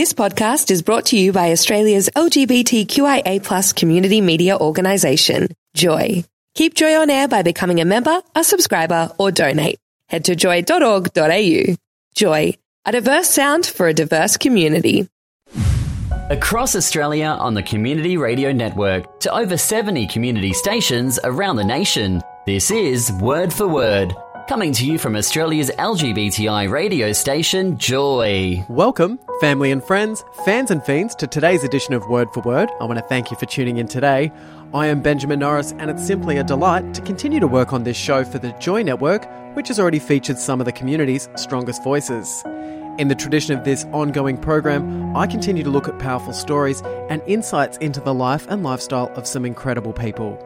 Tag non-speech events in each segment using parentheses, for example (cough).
This podcast is brought to you by Australia's LGBTQIA plus community media organisation, Joy. Keep Joy on air by becoming a member, a subscriber, or donate. Head to joy.org.au. Joy, a diverse sound for a diverse community. Across Australia on the Community Radio Network to over 70 community stations around the nation, this is Word for Word, coming to you from Australia's LGBTI radio station, Joy. Welcome, family and friends, fans and fiends, to today's edition of Word for Word. I want to thank you for tuning in today. I am Benjamin Norris, and it's simply a delight to continue to work on this show for the Joy Network, which has already featured some of the community's strongest voices. In the tradition of this ongoing program, I continue to look at powerful stories and insights into the life and lifestyle of some incredible people.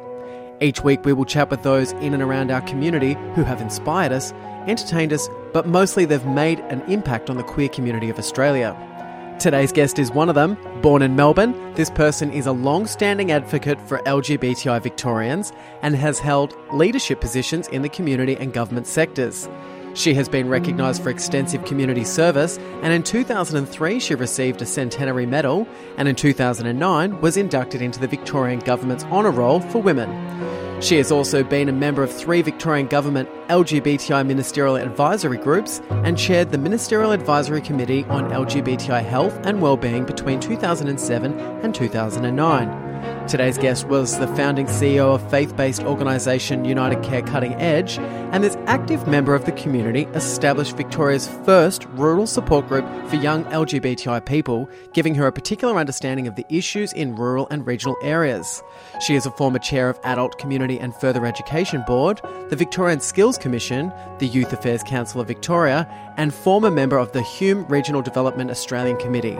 Each week, we will chat with those in and around our community who have inspired us, entertained us, but mostly they've made an impact on the queer community of Australia. Today's guest is one of them. Born in Melbourne, this person is a long standing advocate for LGBTI Victorians and has held leadership positions in the community and government sectors. She has been recognised for extensive community service, and in 2003 she received a Centenary Medal, and in 2009 was inducted into the Victorian Government's Honour Roll for Women. She has also been a member of three Victorian Government LGBTI ministerial advisory groups and chaired the Ministerial Advisory Committee on LGBTI Health and Wellbeing between 2007 and 2009. Today's guest was the founding CEO of faith based organisation UnitingCare Cutting Edge and this active member of the community established Victoria's first rural support group for young LGBTI people, giving her a particular understanding of the issues in rural and regional areas. She is a former chair of Adult Community and Further Education Board, the Victorian Skills Commission, the Youth Affairs Council of Victoria, and former member of the Hume Regional Development Australian Committee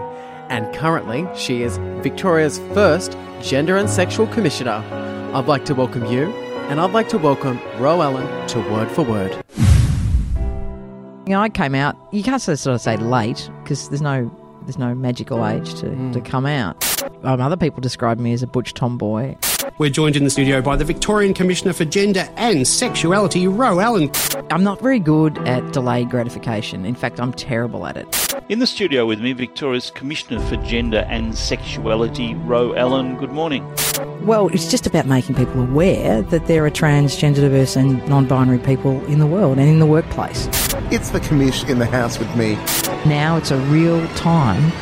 and currently she is Victoria's first Gender and Sexual Commissioner. I'd like to welcome you, and I'd like to welcome Ro Allen to Word for Word. You know, I came out. You can't sort of say late because there's no there's no magical age to, mm. to come out. Um, other people describe me as a butch tomboy. We're joined in the studio by the Victorian Commissioner for Gender and Sexuality, Ro Allen. I'm not very good at delayed gratification. In fact, I'm terrible at it. In the studio with me, Victoria's Commissioner for Gender and Sexuality, Ro Allen. Good morning. Well, it's just about making people aware that there are transgender, diverse, and non binary people in the world and in the workplace. It's the commish in the house with me. Now it's a real time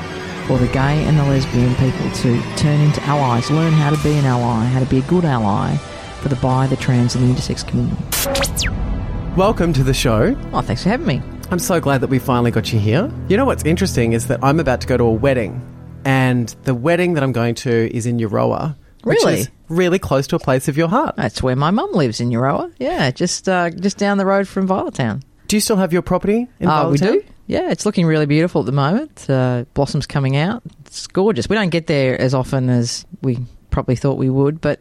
for the gay and the lesbian people to turn into allies, learn how to be an ally, how to be a good ally for the bi, the trans, and the intersex community. Welcome to the show. Oh, thanks for having me. I'm so glad that we finally got you here. You know what's interesting is that I'm about to go to a wedding, and the wedding that I'm going to is in Euroa. Really? really close to a place of your heart. That's where my mum lives in Euroa. Yeah, just uh, just down the road from Town. Do you still have your property in Oh, we do. Yeah, it's looking really beautiful at the moment. Uh, blossoms coming out. It's gorgeous. We don't get there as often as we probably thought we would, but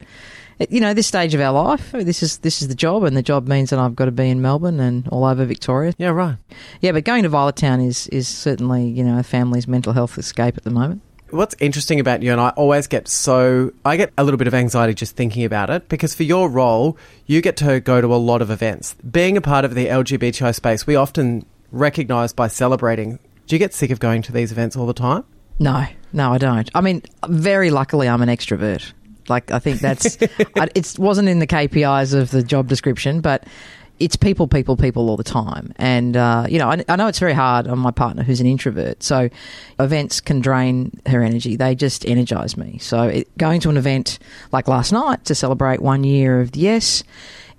you know, this stage of our life, this is this is the job, and the job means that I've got to be in Melbourne and all over Victoria. Yeah, right. Yeah, but going to Violet Town is is certainly you know a family's mental health escape at the moment. What's interesting about you, and I always get so, I get a little bit of anxiety just thinking about it because for your role, you get to go to a lot of events. Being a part of the LGBTI space, we often recognise by celebrating. Do you get sick of going to these events all the time? No, no, I don't. I mean, very luckily, I'm an extrovert. Like, I think that's, (laughs) it wasn't in the KPIs of the job description, but it's people, people, people all the time. And, uh, you know, I, I, know it's very hard on my partner who's an introvert. So events can drain her energy. They just energize me. So it, going to an event like last night to celebrate one year of the Yes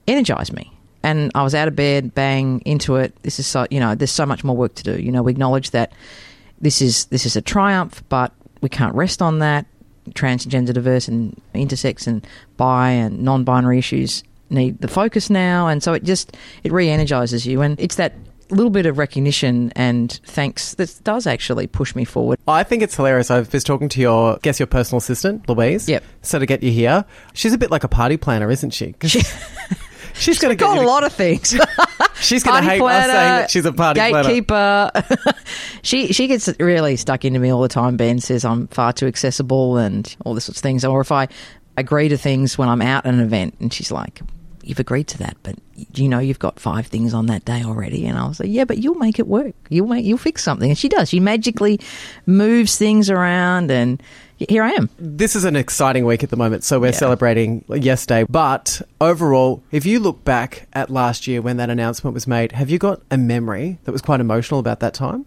energized me. And I was out of bed, bang, into it. This is so, you know, there's so much more work to do. You know, we acknowledge that this is, this is a triumph, but we can't rest on that. Transgender, diverse, and intersex, and bi and non-binary issues need the focus now, and so it just it re-energizes you, and it's that little bit of recognition and thanks that does actually push me forward. I think it's hilarious. I was talking to your, guess your personal assistant, Louise. Yep. So to get you here, she's a bit like a party planner, isn't she? (laughs) (laughs) She, she's going to got a lot of things. (laughs) she's going to hate planner, us saying that she's a party gatekeeper. (laughs) she she gets really stuck into me all the time. Ben says I'm far too accessible and all this sorts of things. Or if I agree to things when I'm out at an event, and she's like, you've agreed to that, but you know you've got five things on that day already. And I was like, yeah, but you'll make it work. You'll make, you'll fix something. And she does. She magically moves things around and here I am. This is an exciting week at the moment, so we're Yeah. celebrating yesterday. But overall, if you look back at last year when that announcement was made, have you got a memory that was quite emotional about that time?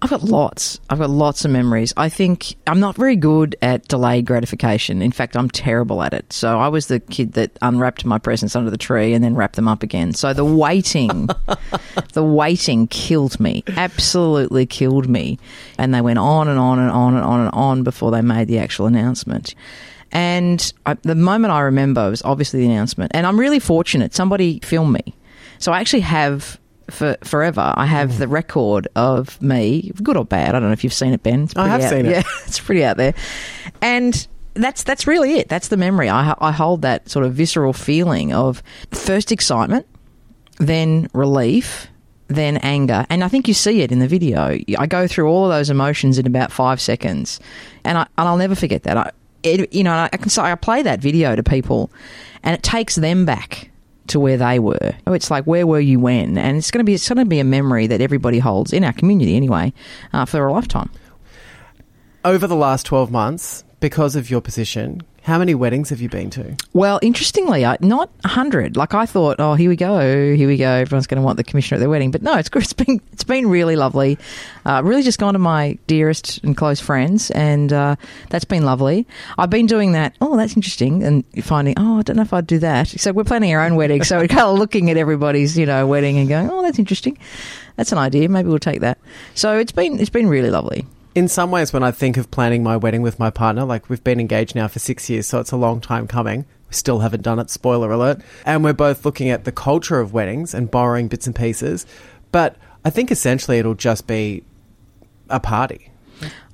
I've got lots. I've got lots of memories. I think I'm not very good at delayed gratification. In fact, I'm terrible at it. So I was the kid that unwrapped my presents under the tree and then wrapped them up again. So the waiting, (laughs) the waiting killed me. Absolutely killed me. And they went on and on and on and on and on before they made the actual announcement. And I, the moment I remember was obviously the announcement. And I'm really fortunate. Somebody filmed me. So I actually have for forever. I have hmm. the record of me, good or bad. I don't know if you've seen it, Ben. It's I pretty have out- seen it. (laughs) Yeah, it's pretty out there. And that's that's really it. That's the memory. I I hold that sort of visceral feeling of first excitement, then relief, then anger, and I think you see it in the video. I go through all of those emotions in about five seconds, and I and I'll never forget that. I, it, you know, I can say I play that video to people, and it takes them back to where they were. Oh, It's like where were you when, and it's going to be it's going to be a memory that everybody holds in our community anyway uh, for a lifetime. Over the last 12 months, because of your position, how many weddings have you been to? Well, interestingly, I, not hundred. Like I thought, oh, here we go, here we go. Everyone's going to want the commissioner at their wedding, but no, it's. (laughs) It's been it's been really lovely. Uh, really, just gone to my dearest and close friends, and uh, that's been lovely. I've been doing that. Oh, that's interesting, and finding oh, I don't know if I'd do that. So we're planning our own wedding, so we're (laughs) kind of looking at everybody's you know wedding and going, oh, that's interesting. That's an idea. Maybe we'll take that. So it's been it's been really lovely. In some ways, when I think of planning my wedding with my partner, like we've been engaged now for six years, so it's a long time coming. We still haven't done it, spoiler alert. And we're both looking at the culture of weddings and borrowing bits and pieces. But I think essentially it'll just be a party.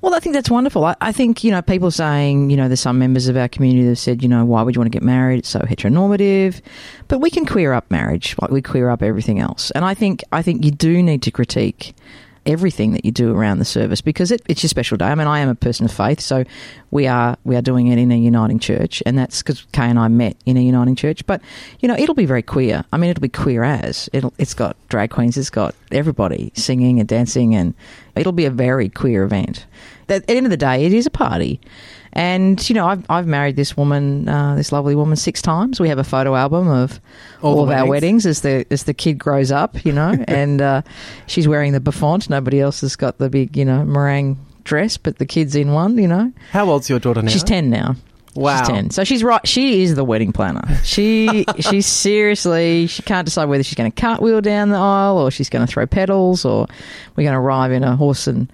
Well, I think that's wonderful. I, I think, you know, people saying, you know, there's some members of our community that have said, you know, why would you want to get married? It's so heteronormative. But we can queer up marriage like we queer up everything else. And I think, I think you do need to critique everything that you do around the service because it, it's your special day. I mean, I am a person of faith, so we are we are doing it in a uniting church, and that's because Kay and I met in a uniting church. But you know, it'll be very queer. I mean, it'll be queer as it'll it's got drag queens, it's got everybody singing and dancing, and it'll be a very queer event. At the end of the day, it is a party. And you know, I've I've married this woman, uh, this lovely woman, six times. We have a photo album of All all, of our weddings. as the as the kid grows up, you know, (laughs) and uh, she's wearing the bouffant. Nobody else has got the big, you know, meringue dress, but the kid's in one, you know. How old's your daughter now? She's ten now. Wow. She's ten. So she's right. She is the wedding planner. She (laughs) she's seriously. She can't decide whether she's going to cartwheel down the aisle or she's going to throw petals or we're going to arrive in a horse and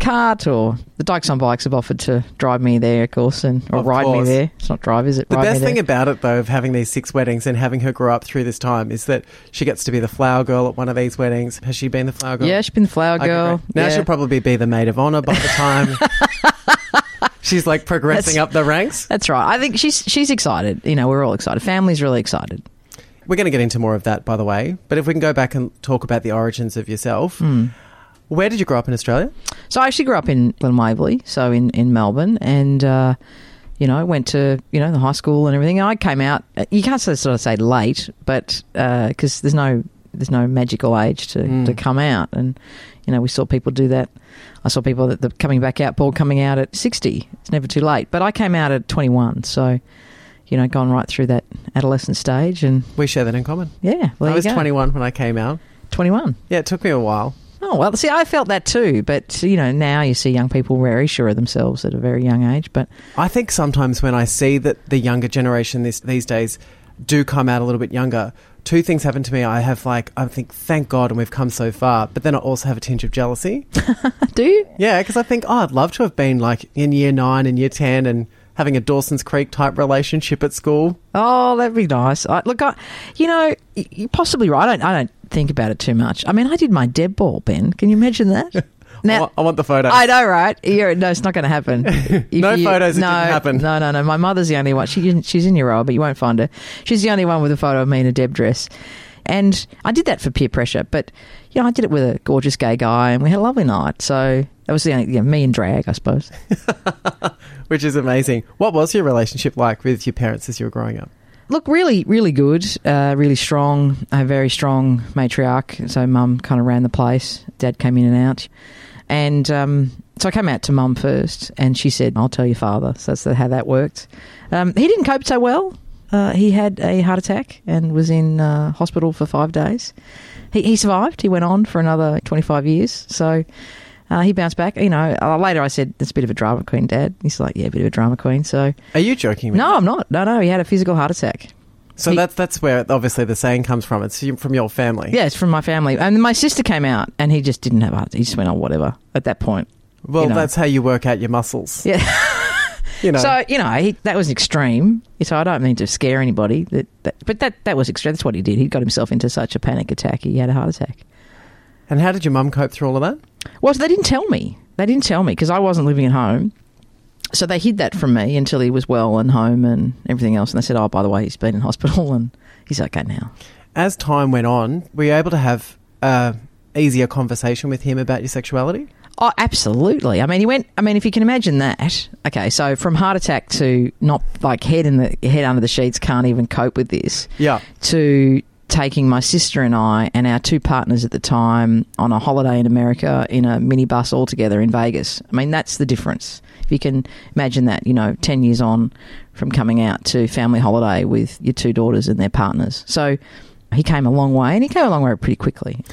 cart or the Dykes on Bikes have offered to drive me there, of course, and or Of ride course. me there. It's not drive, is it? The Ride best thing about it, though, of having these six weddings and having her grow up through this time is that she gets to be the flower girl at one of these weddings. Has she been the flower girl? yeah, she's been the flower Okay, girl. great. Now yeah. she'll probably be the maid of honor by the time (laughs) she's like progressing That's- up the ranks. That's right. I think she's she's excited. You know, we're all excited. Family's really excited. We're going to get into more of that, by the way. But if we can go back and talk about the origins of yourself, Hmm. Where did you grow up in Australia? So I actually grew up in Glen Waverley, so in in Melbourne, and uh, you know went to you know the high school and everything. I came out. uh, You can't sort of say late, but because there's no there's no magical age to, Mm. to come out, and you know we saw people do that. I saw people that the coming back out ball coming out at sixty. It's never too late. But I came out at twenty one, so you know gone right through that adolescent stage, and We share that in common. yeah, well, I was 21 when I came out. Twenty one. Yeah, it took me a while. Oh well, see, I felt that too, but you know, now you see young people very sure of themselves at a very young age. But I think sometimes when I see that the younger generation this, these days do come out a little bit younger, two things happen to me. I have like, I think, thank God, and we've come so far. But then I also have a tinge of jealousy. (laughs) do you? yeah, because I think, oh, I'd love to have been like in year nine and year 10 and having a Dawson's Creek type relationship at school. Oh, that'd be nice. I, look, I, you know, you're possibly right. I don't, I don't think about it too much. I mean, I did my deb ball, Ben. Can you imagine that? (laughs) I, want, I want the photos. I know, right? You're, no, it's not going to happen. (laughs) No photos, it no, didn't happen. No, no, no. My mother's the only one. She, she's in Euroa, but you won't find her. She's the only one with a photo of me in a Deb dress. And I did that for peer pressure, but you know, I did it with a gorgeous gay guy, and we had a lovely night. So that was the only, yeah, me and drag, I suppose. (laughs) Which is amazing. What was your relationship like with your parents as you were growing up? Look, really, really good, uh, really strong, a very strong matriarch. So mum kind of ran the place. Dad came in and out. And um, so I came out to mum first, and she said, I'll tell your father. So that's how that worked. Um, he didn't cope so well. Uh, he had a heart attack and was in uh, hospital for five days. He, he survived. He went on for another 25 years. So uh, he bounced back. You know, uh, later I said, it's a bit of a drama queen, Dad. He's like, yeah, a bit of a drama queen. So, Are you joking? no, me? I'm not. No, no, he had a physical heart attack. So he- that's that's where obviously the saying comes from. It's from your family. Yeah, it's from my family. And my sister came out and he just didn't have a heart. He just went on whatever at that point. Well, you know. that's how you work out your muscles. Yeah. (laughs) You know. So you know he, that was extreme. So I don't mean to scare anybody, that, that, but that that was extreme. That's what he did. He got himself into such a panic attack. He had a heart attack. and how did your mum cope through all of that? Well, so they didn't tell me. They didn't tell me because I wasn't living at home. So they hid that from me until he was well and home and everything else. And they said, "Oh, by the way, he's been in hospital (laughs) and he's okay now." As time went on, were you able to have a easier conversation with him about your sexuality? Oh, absolutely. I mean, he went. I mean, if you can imagine that. Okay, so from heart attack to not like head in the head under the sheets, can't even cope with this. Yeah. To taking my sister and I and our two partners at the time on a holiday in America in a minibus all together in Vegas. I mean, that's the difference. If you can imagine that, you know, ten years on from coming out to family holiday with your two daughters and their partners. So he came a long way, and he came a long way pretty quickly.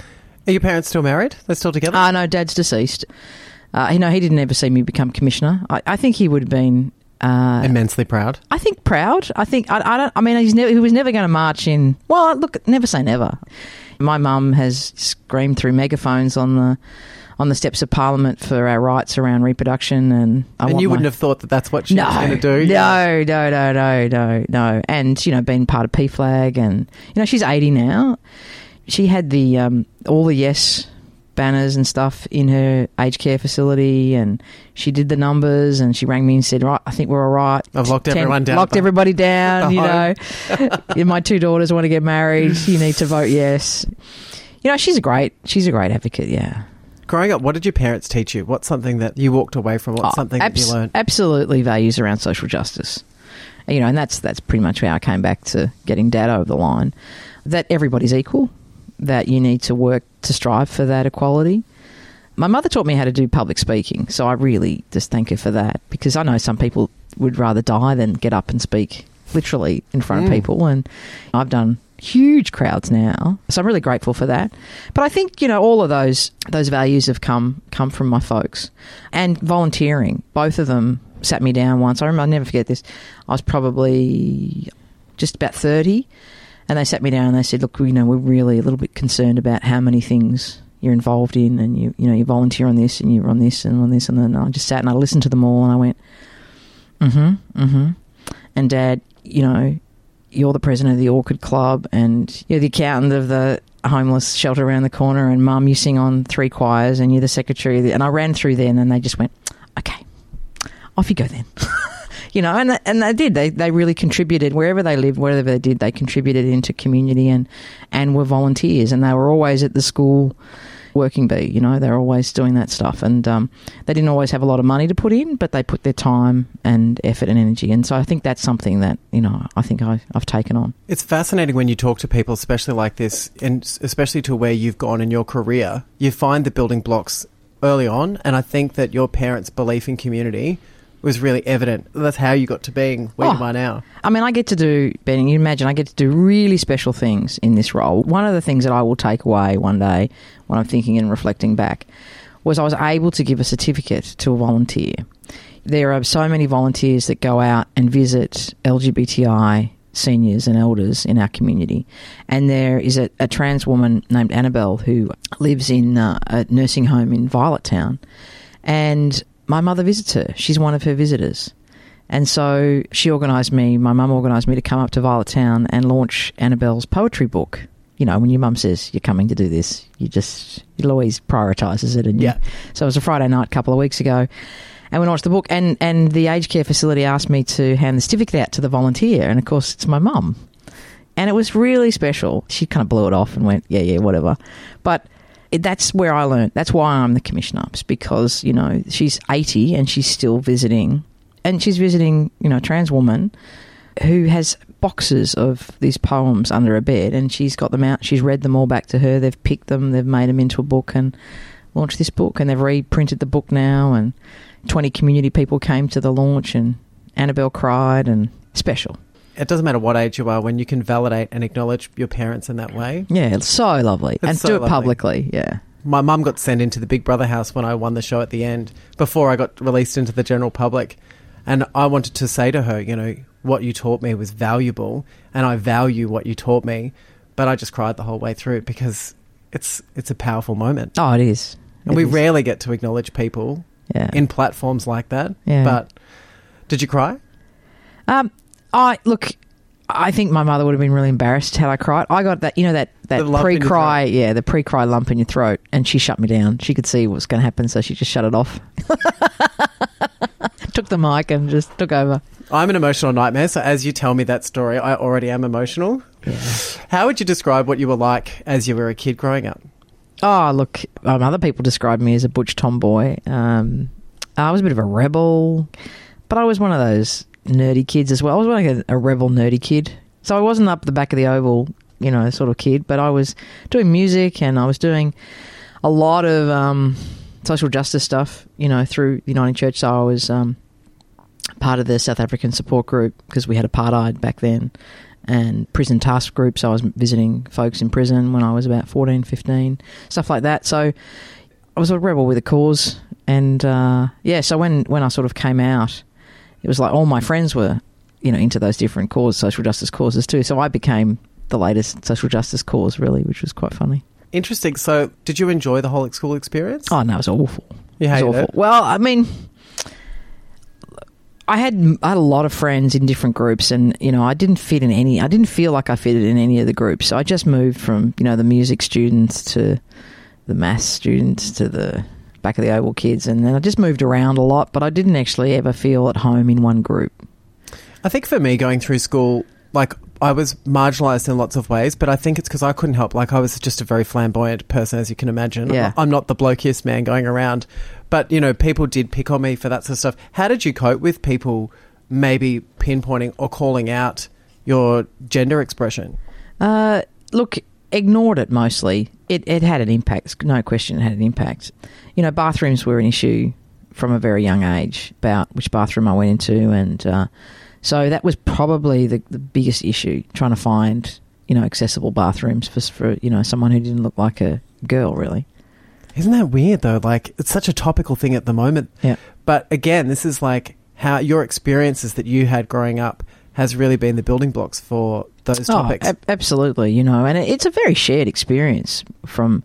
Are your parents still married? They're still together? Uh, no, Dad's deceased. Uh, you know, he didn't ever see me become commissioner. I, I think he would have been. Uh, Immensely proud. I think proud. I think I, I don't. I mean, he's never. He was never going to march in. Well, look, never say never. My mum has screamed through megaphones on the on the steps of Parliament for our rights around reproduction, and I and you wouldn't have thought that that's what she no, was going to do? No, no, no, no, no, no. And you know, being part of PFLAG, and you know, she's eighty now. She had the um, all the yes banners and stuff in her aged care facility, and she did the numbers, and she rang me and said, "Right, I think we're all right." I've locked everyone down Locked the- everybody down. You know, (laughs) my two daughters want to get married. You need to vote yes. You know, she's a great. She's a great advocate. Yeah. Growing up, what did your parents teach you? What's something that you walked away from? What's Oh, something that you learned? Absolutely, values around social justice. You know, and that's that's pretty much how I came back to getting dad over the line. That everybody's equal. That you need to work to strive for that equality. My mother taught me how to do public speaking, so I really just thank her for that because I know some people would rather die than get up and speak literally in front of Mm. people, and I've done huge crowds now, so I'm really grateful for that. But I think you know all of those those values have come come from my folks, and volunteering. Both of them sat me down once. I remember I'll never forget this. I was probably just about thirty, and they sat me down and they said, "Look, you know, we're really a little bit concerned about how many things you're involved in, and you you know you volunteer on this and you're on this and on this." And then I just sat and I listened to them all, and I went, "Mm-hmm, mm-hmm." And Dad, you know, you're the president of the Orchid Club, and you're the accountant of the homeless shelter around the corner, and Mum, you sing on three choirs, and you're the secretary. The, and I ran through there, and then they just went, "Okay, off you go then." (laughs) you know, and and they did. They they really contributed wherever they lived, wherever they did. They contributed into community and and were volunteers, and they were always at the school working bee. You know, they're always doing that stuff, and um, they didn't always have a lot of money to put in, but they put their time and effort and energy. And so I think that's something that you know I think I, I've taken on. It's fascinating when you talk to people, especially like this, and especially to where you've gone in your career. You find the building blocks early on, and I think that your parents' belief in community was really evident. That's how you got to being where you Oh. are now. I mean, I get to do, Ben, you imagine I get to do really special things in this role. One of the things that I will take away one day when I'm thinking and reflecting back was I was able to give a certificate to a volunteer. There are so many volunteers that go out and visit LGBTI seniors and elders in our community. And there is a, a trans woman named Annabelle who lives in uh, a nursing home in Violet Town. And my mother visits her. She's one of her visitors. And so she organised me, my mum organised me to come up to Violet Town and launch Annabelle's poetry book. You know, when your mum says you're coming to do this, you just, it always prioritises it. And you- Yeah. so it was a Friday night a couple of weeks ago. And we launched the book, and, and the aged care facility asked me to hand the certificate out to the volunteer. And of course, it's my mum. And it was really special. She kind of blew it off and went, yeah, yeah, whatever. But that's where I learned. That's why I'm the commissioner, because, you know, she's 80 and she's still visiting. And she's visiting, you know, a trans woman who has boxes of these poems under her bed, and she's got them out. She's read them all back to her. They've picked them. They've made them into a book and launched this book, and they've reprinted the book now. And twenty community people came to the launch, and Annabelle cried, and special. It doesn't matter what age you are when you can validate and acknowledge your parents in that way. Yeah, it's so lovely, and so do it lovely. publicly. Yeah, My mum got sent into the Big Brother house when I won the show at the end, before I got released into the general public. And I wanted to say to her, you know, what you taught me was valuable, and I value what you taught me. But I just cried the whole way through because it's it's a powerful moment, oh, it is. and It we is. rarely get to acknowledge people yeah. in platforms like that. Yeah. But did you cry? Um, I look. I think my mother would have been really embarrassed had I cried. I got that, you know, that, that The lump in your pre-cry, yeah, the pre-cry lump in your throat, and she shut me down. She could see what was going to happen, so she just shut it off. (laughs) took the mic and just took over. I'm an emotional nightmare, so as you tell me that story, I already am emotional. How would you describe what you were like as you were a kid growing up? Oh, look, um, other people describe me as a butch tomboy. Um, I was a bit of a rebel, but I was one of those nerdy kids as well. I was like a, a rebel, nerdy kid. So I wasn't up the back of the oval, you know, sort of kid, but I was doing music and I was doing a lot of um, social justice stuff, you know, through Uniting Church. So I was um, part of the South African support group because we had apartheid back then and prison task groups. I was visiting folks in prison when I was about 14, 15, stuff like that. So I was a rebel with a cause. And uh, yeah, so when, when I sort of came out, it was like all my friends were, you know, into those different causes, social justice causes too. So I became the latest social justice cause, really, which was quite funny. Interesting. So, did you enjoy the whole school experience? Oh, no, it was awful. you It was hated awful. it. Well, I mean, I had I had a lot of friends in different groups, and you know, I didn't fit in any. I didn't feel like I fitted in any of the groups. So I just moved from you know the music students to the maths students to the back of the oval kids, and then I just moved around a lot. But I didn't actually ever feel at home in one group. I think for me, going through school, like I was marginalised in lots of ways, but I think it's because I couldn't help. Like I was just a very flamboyant person, as you can imagine. Yeah. I'm not the blokiest man going around, but you know, people did pick on me for that sort of stuff. How did you cope with people maybe pinpointing or calling out your gender expression? Uh, look, ignored it mostly. It, it had an impact, no question, it had an impact. You know, bathrooms were an issue from a very young age about which bathroom I went into, and uh, so that was probably the, the biggest issue trying to find you know accessible bathrooms for, for you know someone who didn't look like a girl really. Isn't that weird though? Like it's such a topical thing at the moment. Yeah. But again, this is like how your experiences that you had growing up has really been the building blocks for those oh, topics. Oh, ab- absolutely, you know, and it's a very shared experience from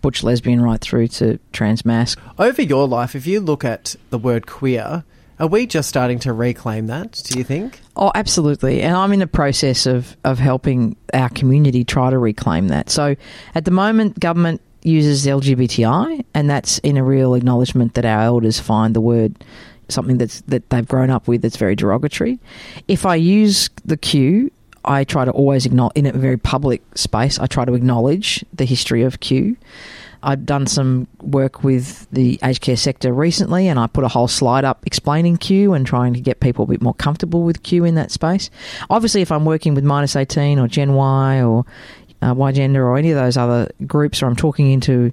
butch lesbian right through to trans mask. Over your life, if you look at the word queer, are we just starting to reclaim that, do you think? Oh, absolutely. And I'm in the process of, of helping our community try to reclaim that. So at the moment, government uses LGBTI, and that's in a real acknowledgement that our elders find the word something that's that they've grown up with that's very derogatory. If I use the Q, I try to always acknowledge in a very public space. I try to acknowledge the history of Q. I've done some work with the aged care sector recently, and I put a whole slide up explaining Q and trying to get people a bit more comfortable with Q in that space. Obviously, if I'm working with minus 18 or Gen Y or uh, Y gender or any of those other groups, or I'm talking into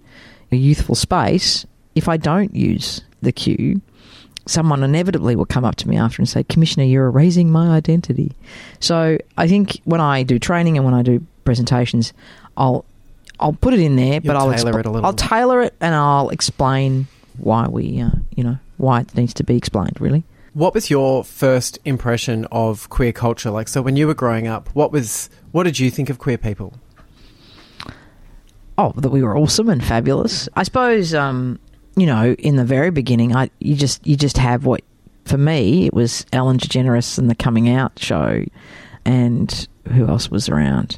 a youthful space, if I don't use the Q, someone inevitably will come up to me after and say, Commissioner, you're erasing my identity. So I think when I do training and when I do presentations, I'll I'll put it in there, but You'll I'll tailor expl- it a little I'll bit. tailor it and I'll explain why we, uh, you know, why it needs to be explained. Really, What was your first impression of queer culture? Like, so when you were growing up, what was, what did you think of queer people? oh, that we were awesome and fabulous. I suppose, um, you know, in the very beginning, I you just you just have what for me it was Ellen DeGeneres and the Coming Out show, and who else was around?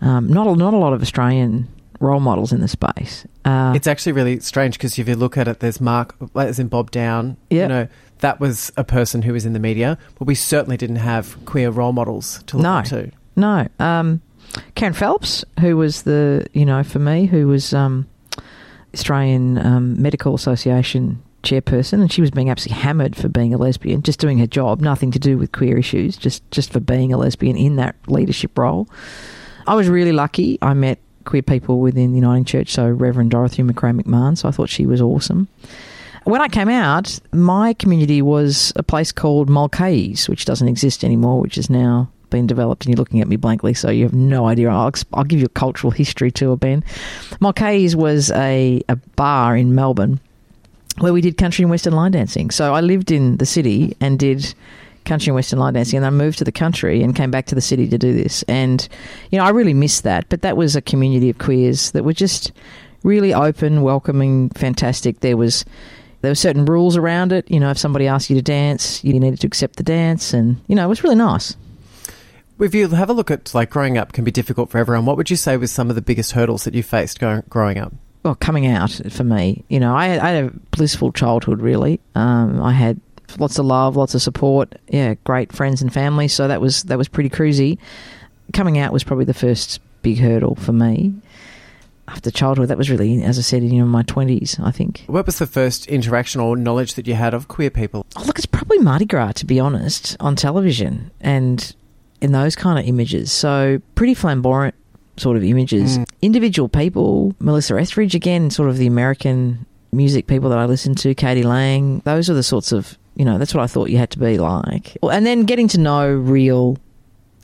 Um, not a, not a lot of Australian role models in the space. Uh, It's actually really strange because if you look at it, there's Mark, as in Bob Downe. You know, that was a person who was in the media, but we certainly didn't have queer role models to look No. to. No. Um, Kerryn Phelps, who was the, you know, for me, who was um, Australian um, Medical Association chairperson, and she was being absolutely hammered for being a lesbian, just doing her job, nothing to do with queer issues, just just for being a lesbian in that leadership role. I was really lucky. I met queer people within the Uniting Church, so Reverend Dorothy McRae McMahon, so I thought she was awesome. When I came out, my community was a place called Mulcahy's, which doesn't exist anymore, which is now been developed, and you're looking at me blankly, so you have no idea. I'll, I'll give you a cultural history tour, Ben. Mulcahy's was a, a bar in Melbourne where we did country and western line dancing. So I lived in the city and did country and western line dancing, and I moved to the country and came back to the city to do this. And you know, I really missed that. But that was a community of queers that were just really open, welcoming, fantastic. There was there were certain rules around it. You know, if somebody asked you to dance, you needed to accept the dance, and you know, it was really nice. If you have a look at like growing up can be difficult for everyone, what would you say was some of the biggest hurdles that you faced going, growing up? well, coming out for me, you know, I, I had a blissful childhood. Really, um, I had lots of love, lots of support. Yeah, great friends and family. So that was that was pretty cruisy. Coming out was probably the first big hurdle for me. After childhood, that was really, as I said, in you know, my twenties. I think. What was the first interaction or knowledge that you had of queer people? Oh, look, it's probably Mardi Gras, to be honest, on television and in those kind of images. So pretty flamboyant sort of images. Mm. Individual people, Melissa Etheridge, again, sort of the American music people that I listened to, k.d. lang, those are the sorts of, you know, that's what I thought you had to be like. And then getting to know real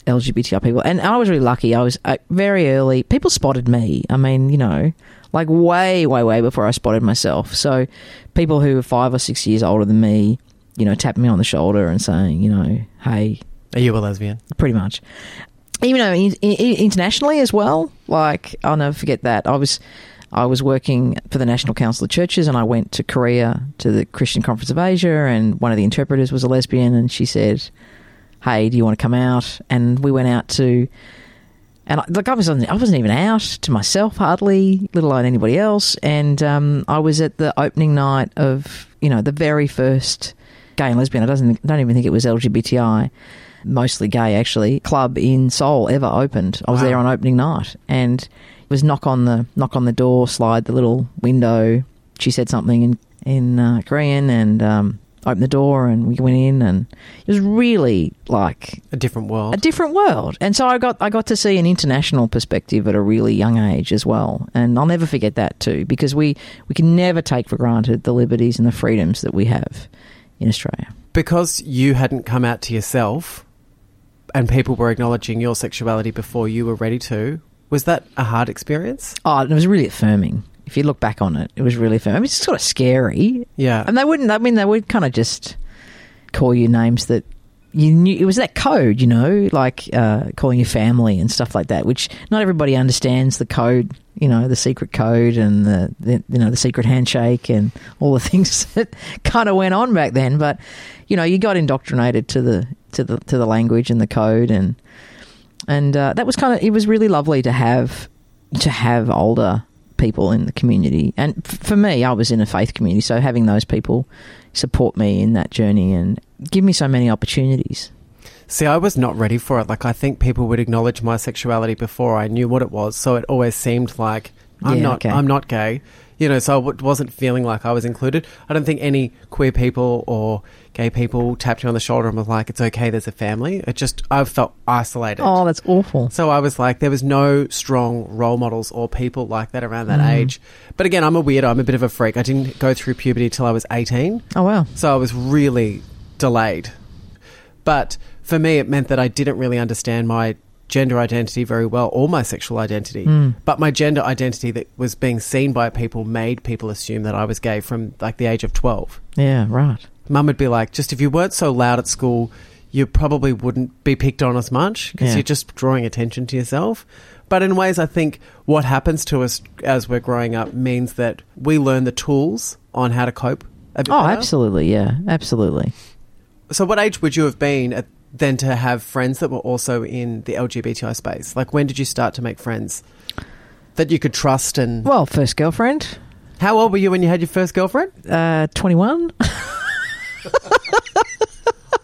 LGBTI people. And I was really lucky. I was uh, very early. People spotted me. I mean, you know, like way, way, way before I spotted myself. So people who were five or six years older than me, you know, tapping me on the shoulder and saying, you know, hey, Are you a lesbian? pretty much. In, in, internationally as well, like I'll never forget that I was I was working for the National Council of Churches, and I went to Korea to the Christian Conference of Asia, and one of the interpreters was a lesbian, and she said, "Hey, do you want to come out?" And we went out to. And I, like I was, I wasn't even out to myself hardly, let alone anybody else. And um, I was at the opening night of, you know, the very first gay and lesbian. I doesn't, don't even think it was LGBTI mostly gay actually, club in Seoul ever opened. I was Wow. there on opening night and it was knock on the knock on the door, slide the little window. She said something in in uh, Korean and um, opened the door and we went in and it was really like A different world. a different world. And so I got I got to see an international perspective at a really young age as well. And I'll never forget that too because we we can never take for granted the liberties and the freedoms that we have in Australia. because you hadn't come out to yourself and people were acknowledging your sexuality before you were ready to, was that a hard experience? Oh, it was really affirming. If you look back on it, it was really affirming. I mean, it's sort of scary. Yeah. And they wouldn't, I mean, they would kind of just call you names that you knew. It was that code, you know, like uh, calling you family and stuff like that, which not everybody understands the code, you know, the secret code and the, the you know, the secret handshake and all the (laughs) things that kind of went on back then. But, you know, you got indoctrinated to the, to the, to the language and the code and, and uh, that was kind of, it was really lovely to have, to have older people in the community. And f- for me, I was in a faith community, so having those people support me in that journey and give me so many opportunities. See, I was not ready for it. Like, I think people would acknowledge my sexuality before I knew what it was. So it always seemed like I'm Yeah, not, okay. I'm not gay. You know, so I w- wasn't feeling like I was included. I don't think any queer people or gay people tapped me on the shoulder and was like, "It's okay, there's a family." It just, I felt isolated. Oh, that's awful. So I was like, there was no strong role models or people like that around that Mm. age. But again, I'm a weirdo. I'm a bit of a freak. I didn't go through puberty till I was 18. Oh, wow. So I was really delayed. But for me, it meant that I didn't really understand my gender identity very well or my sexual identity. Mm. But my gender identity that was being seen by people made people assume that I was gay from like the age of 12. Yeah, right. Mum would be like, just if you weren't so loud at school, you probably wouldn't be picked on as much because Yeah. you're just drawing attention to yourself. But in ways, I think what happens to us as we're growing up means that we learn the tools on how to cope. Oh, better. absolutely. Yeah, absolutely. So, what age would you have been at, then to have friends that were also in the LGBTI space? Like, when did you start to make friends that you could trust? And Well, first girlfriend, how old were you when you had your first girlfriend? uh, 21. (laughs)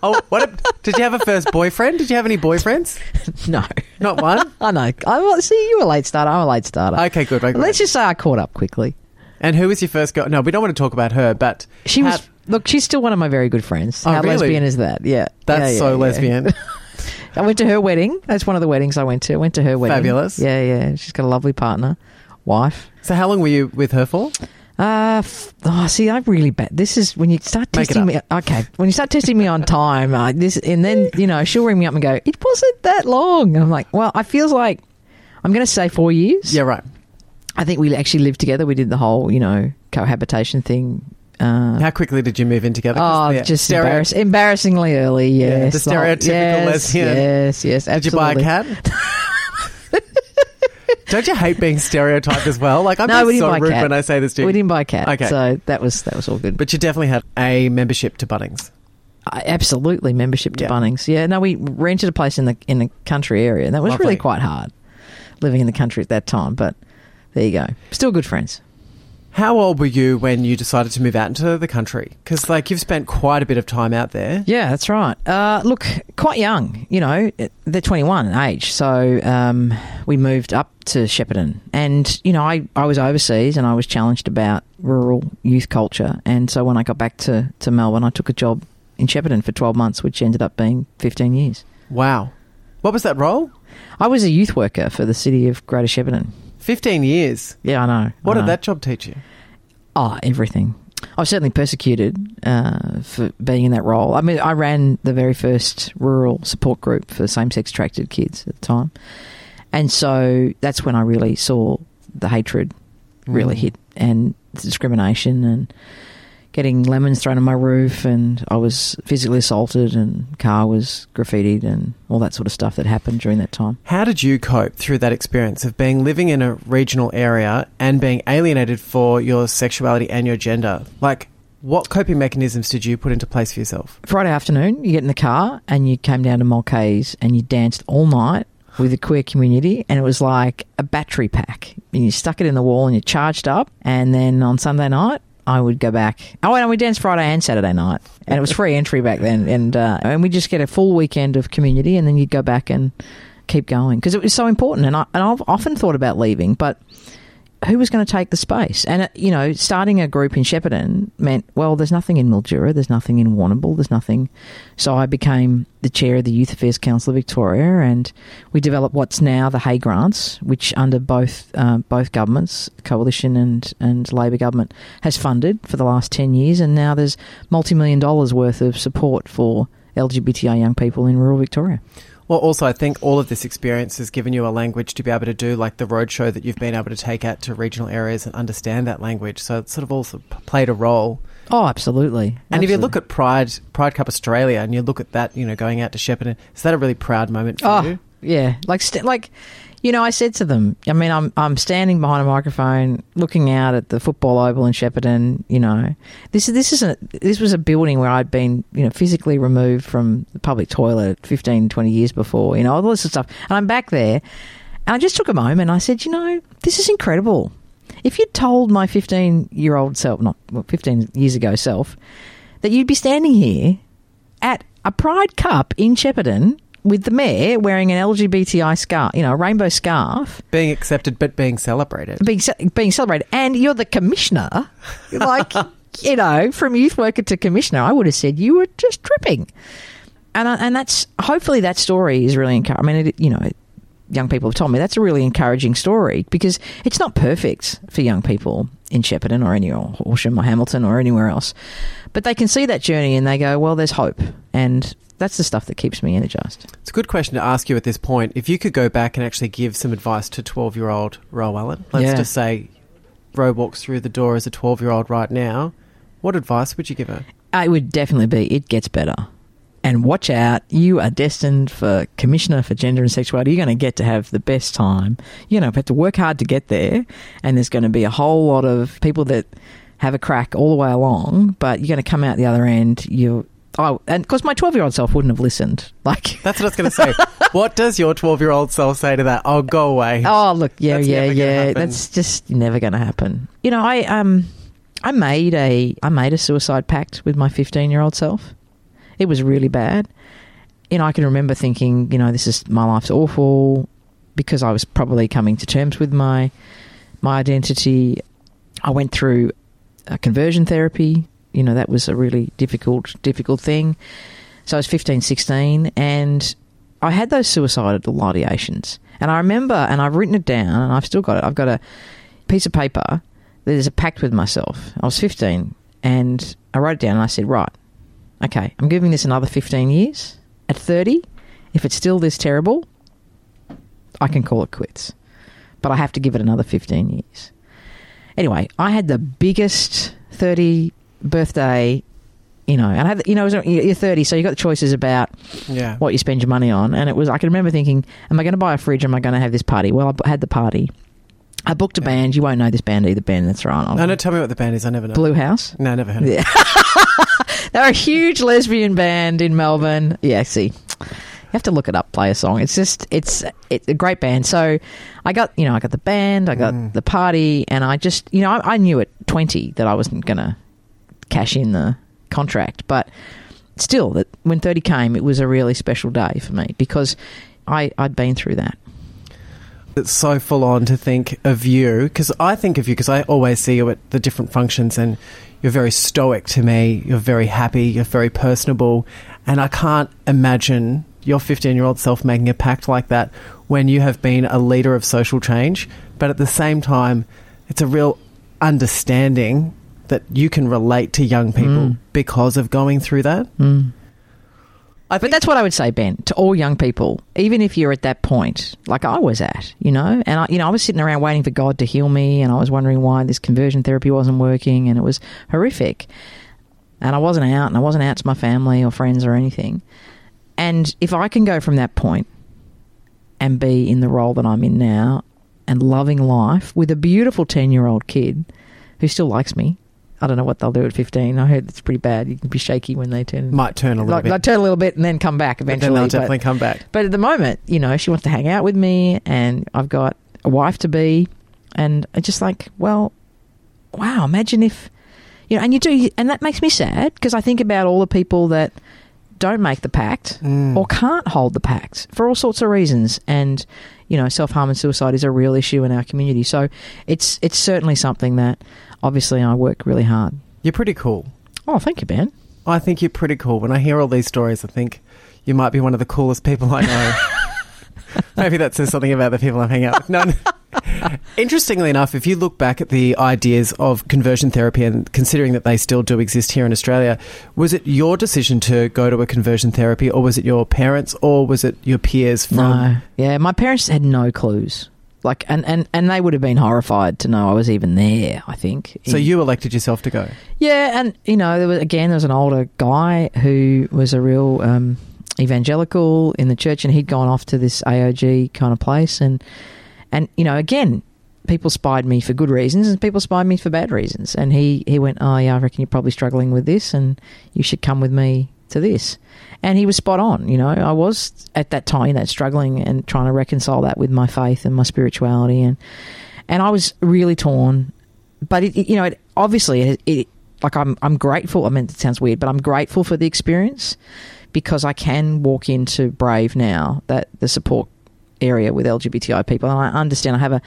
Oh, what? did you have a first boyfriend? Did you have any boyfriends? no. Not one. (laughs) I know. I, see, you were a late starter. I'm a late starter. Okay, good. Okay, Let's just say I caught up quickly. And who was your first girl? No, we don't want to talk about her, but She how- was look. She's still one of my very good friends. Oh, How really? lesbian is that? Yeah, That's Yeah, so yeah. lesbian. (laughs) I went to her wedding. That's one of the weddings I went to. I went to her wedding. Fabulous. Yeah, yeah. She's got a lovely partner, wife. so how long were you with her for? Uh, f- oh, see, I'm really bad. This is when you start testing me. Okay, when you start testing me on time, uh, this, and then you know she'll ring me up and go, "It wasn't that long." And I'm like, "Well, I feels like I'm going to say four years." Yeah, right. I think we actually lived together. We did the whole, you know, cohabitation thing. Uh, How quickly did you move in together? Oh, the just stereo- embarrass- embarrassingly early. Yeah, Yes, the The stereotypical yes, lesbian. Yes, yes. Did you buy a cat? (laughs) Don't you hate being stereotyped as well? Like I'm No, we so rude when I say this to you. We didn't buy a cat, Okay. so that was that was all good. But you definitely had a membership to Bunnings. Uh, absolutely, membership to Yeah. Bunnings. Yeah, no, we rented a place in the in the country area, and that was Lovely. really quite hard living in the country at that time. But there you go, still good friends. How old were you when you decided to move out into the country? Because like you've spent quite a bit of time out there. Yeah, that's right. Uh, look, quite young, you know, they're 21 in age. So um, we moved up to Shepparton. And, you know, I, I was overseas and I was challenged about rural youth culture. And so when I got back to, to Melbourne, I took a job in Shepparton for 12 months, which ended up being 15 years. Wow. What was that role? I was a youth worker for the city of Greater Shepparton. Fifteen years. Yeah, I know. What I did that job teach you? Oh, everything. I was certainly persecuted uh, for being in that role. I mean, I ran the very first rural support group for same-sex attracted kids at the time, and so that's when I really saw the hatred really Mm. hit and the discrimination and getting lemons thrown on my roof, and I was physically assaulted, and car was graffitied, and all that sort of stuff that happened during that time. How did you cope through that experience of being living in a regional area and being alienated for your sexuality and your gender? Like, what coping mechanisms did you put into place for yourself? Friday afternoon, you get in the car and you came down to Mulcahy's and you danced all night with the queer community, and it was like a battery pack. And you stuck it in the wall and you charged up, and then on Sunday night. I would go back. Oh, and we danced Friday and Saturday night, and it was free entry back then. And uh, and we just get a full weekend of community, and then you'd go back and keep going because it was so important. And I and I've often thought about leaving, but who was going to take the space? And, uh, you know, starting a group in Shepparton meant, well, there's nothing in Mildura, there's nothing in Warrnambool, there's nothing. So I became the chair of the Youth Affairs Council of Victoria, and we developed what's now the HEY Grants, which under both uh, both governments, Coalition and, and Labor government, has funded for the last 10 years. And now there's multi million dollars worth of support for LGBTI young people in rural Victoria. Well, also, I think all of this experience has given you a language to be able to do, like the roadshow that you've been able to take out to regional areas and understand that language. So it's sort of also played a role. Oh, absolutely. And if you look at Pride, Pride Cup Australia, and you look at that, you know, going out to Shepparton, is that a really proud moment for Oh, you? yeah. Like, st- like, you know, I said to them, I mean, I'm I'm standing behind a microphone, looking out at the football oval in Shepparton. You know, this this is a this was a building where I'd been, you know, physically removed from the public toilet 15, 20 years before. You know, all this stuff, and I'm back there, and I just took a moment. I said, you know, this is incredible. If you'd told my 15 year old self, not well, 15 years ago self, that you'd be standing here at a Pride Cup in Shepparton with the mayor wearing an LGBTI scarf, you know, a rainbow scarf, Being accepted but being celebrated. being being celebrated, and you're the commissioner, (laughs) like you know, from youth worker to commissioner, I would have said you were just tripping, and I, and that's hopefully that story is really encouraging. I mean, it, you know. Young people have told me that's a really encouraging story because it's not perfect for young people in Shepparton or any or Horsham or Hamilton or anywhere else, but they can see that journey and they go, "Well, there's hope," and that's the stuff that keeps me energized. It's a good question to ask you at this point. If you could go back and actually give some advice to 12 year old Ro Allen, let's Yeah. just say Ro walks through the door as a 12 year old right now, what advice would you give her? It would definitely be it gets better. And watch out, you are destined for Commissioner for Gender and Sexuality. You're going to get to have the best time. You're going to have to work hard to get there. And there's going to be a whole lot of people that have a crack all the way along, but you're going to come out the other end. You, oh, and because my 12 year old self wouldn't have listened. (laughs) Like, That's what I was going to say. what does your 12 year old self say to that? Oh, go away. Oh, look, yeah, That's yeah, yeah. That's just never going to happen. You know, I um, I made a I made a suicide pact with my fifteen year old self. It was really bad. You know, I can remember thinking, you know, this is my life's awful because I was probably coming to terms with my my identity. I went through a conversion therapy. You know, that was a really difficult, difficult thing. So I was 15, 16, and I had those suicidal ideations. And I remember, and I've written it down, and I've still got it. I've got a piece of paper. There's a pact with myself. I was 15, and I wrote it down, and I said, right, okay, I'm giving this another 15 years. At 30, if it's still this terrible, I can call it quits. But I have to give it another 15 years. Anyway, I had the biggest 30 birthday, you know, and I had, you know, you're 30, so you got the choices about Yeah. what you spend your money on. And it was, I can remember thinking, am I going to buy a fridge? Am I going to have this party? Well, I had the party. I booked a band. You won't know this band either, Ben. That's right. No, no, tell me what the band is. I never know. Blue House. No, never heard of Yeah. (laughs) They're a huge lesbian band in Melbourne. Yeah, see. You have to look it up, play a song. It's just it's it's a great band. So I got you know, I got the band, I got mm. the party, and I just you know, I, I knew at twenty that I wasn't gonna cash in the contract. But still that when thirty came it was a really special day for me because I, I'd been through that. It's so full on to think of you because I think of you because I always see you at the different functions and you're very stoic to me. You're very happy. You're very personable, and I can't imagine your 15 year old self making a pact like that when you have been a leader of social change. But at the same time, it's a real understanding that you can relate to young people mm. because of going through that. Mm. I But that's what I would say, Ben, to all young people, even if you're at that point, like I was at, you know, and I, you know, I was sitting around waiting for God to heal me, and I was wondering why this conversion therapy wasn't working, and it was horrific, and I wasn't out, and I wasn't out to my family or friends or anything, and if I can go from that point and be in the role that I'm in now, and loving life with a beautiful ten-year-old kid who still likes me. I don't know what they'll do at 15. I heard it's pretty bad. You can be shaky when they turn might turn a little like, bit. like turn a little bit and then come back but then eventually. they'll but- definitely come back. but at the moment, you know, she wants to hang out with me, and I've got a wife to be, and I just like, well, wow, imagine if, you know, and you do, and that makes me sad because I think about all the people that don't make the pact Mm. or can't hold the pact for all sorts of reasons, and you know, self harm and suicide is a real issue in our community. So it's it's certainly something that obviously I work really hard. You're pretty cool. Oh, thank you, Ben. I think you're pretty cool. When I hear all these stories, I think you might be one of the coolest people I know. (laughs) Maybe that says something about the people I'm hanging out with. No, no. Interestingly enough, if you look back at the ideas of conversion therapy and considering that they still do exist here in Australia, was it your decision to go to a conversion therapy or was it your parents or was it your peers from No. Yeah, my parents had no clues. Like, and, and, and they would have been horrified to know I was even there, I think. So In- you elected yourself to go. Yeah, and, you know, there was, again, there was an older guy who was a real um, evangelical in the church, and he'd gone off to this AOG kind of place. And, and you know, again, people spied me for good reasons and people spied me for bad reasons. And he, he went, Oh, yeah, I reckon you're probably struggling with this, and you should come with me to this. And he was spot on. You know, I was at that time, know, struggling and trying to reconcile that with my faith and my spirituality. And, and I was really torn. But, it, it- you know, it, obviously, it, it, like I'm, I'm grateful. I mean, it sounds weird, but I'm grateful for the experience because I can walk into Brave now, that the support area with LGBTI people, and I understand. I have a,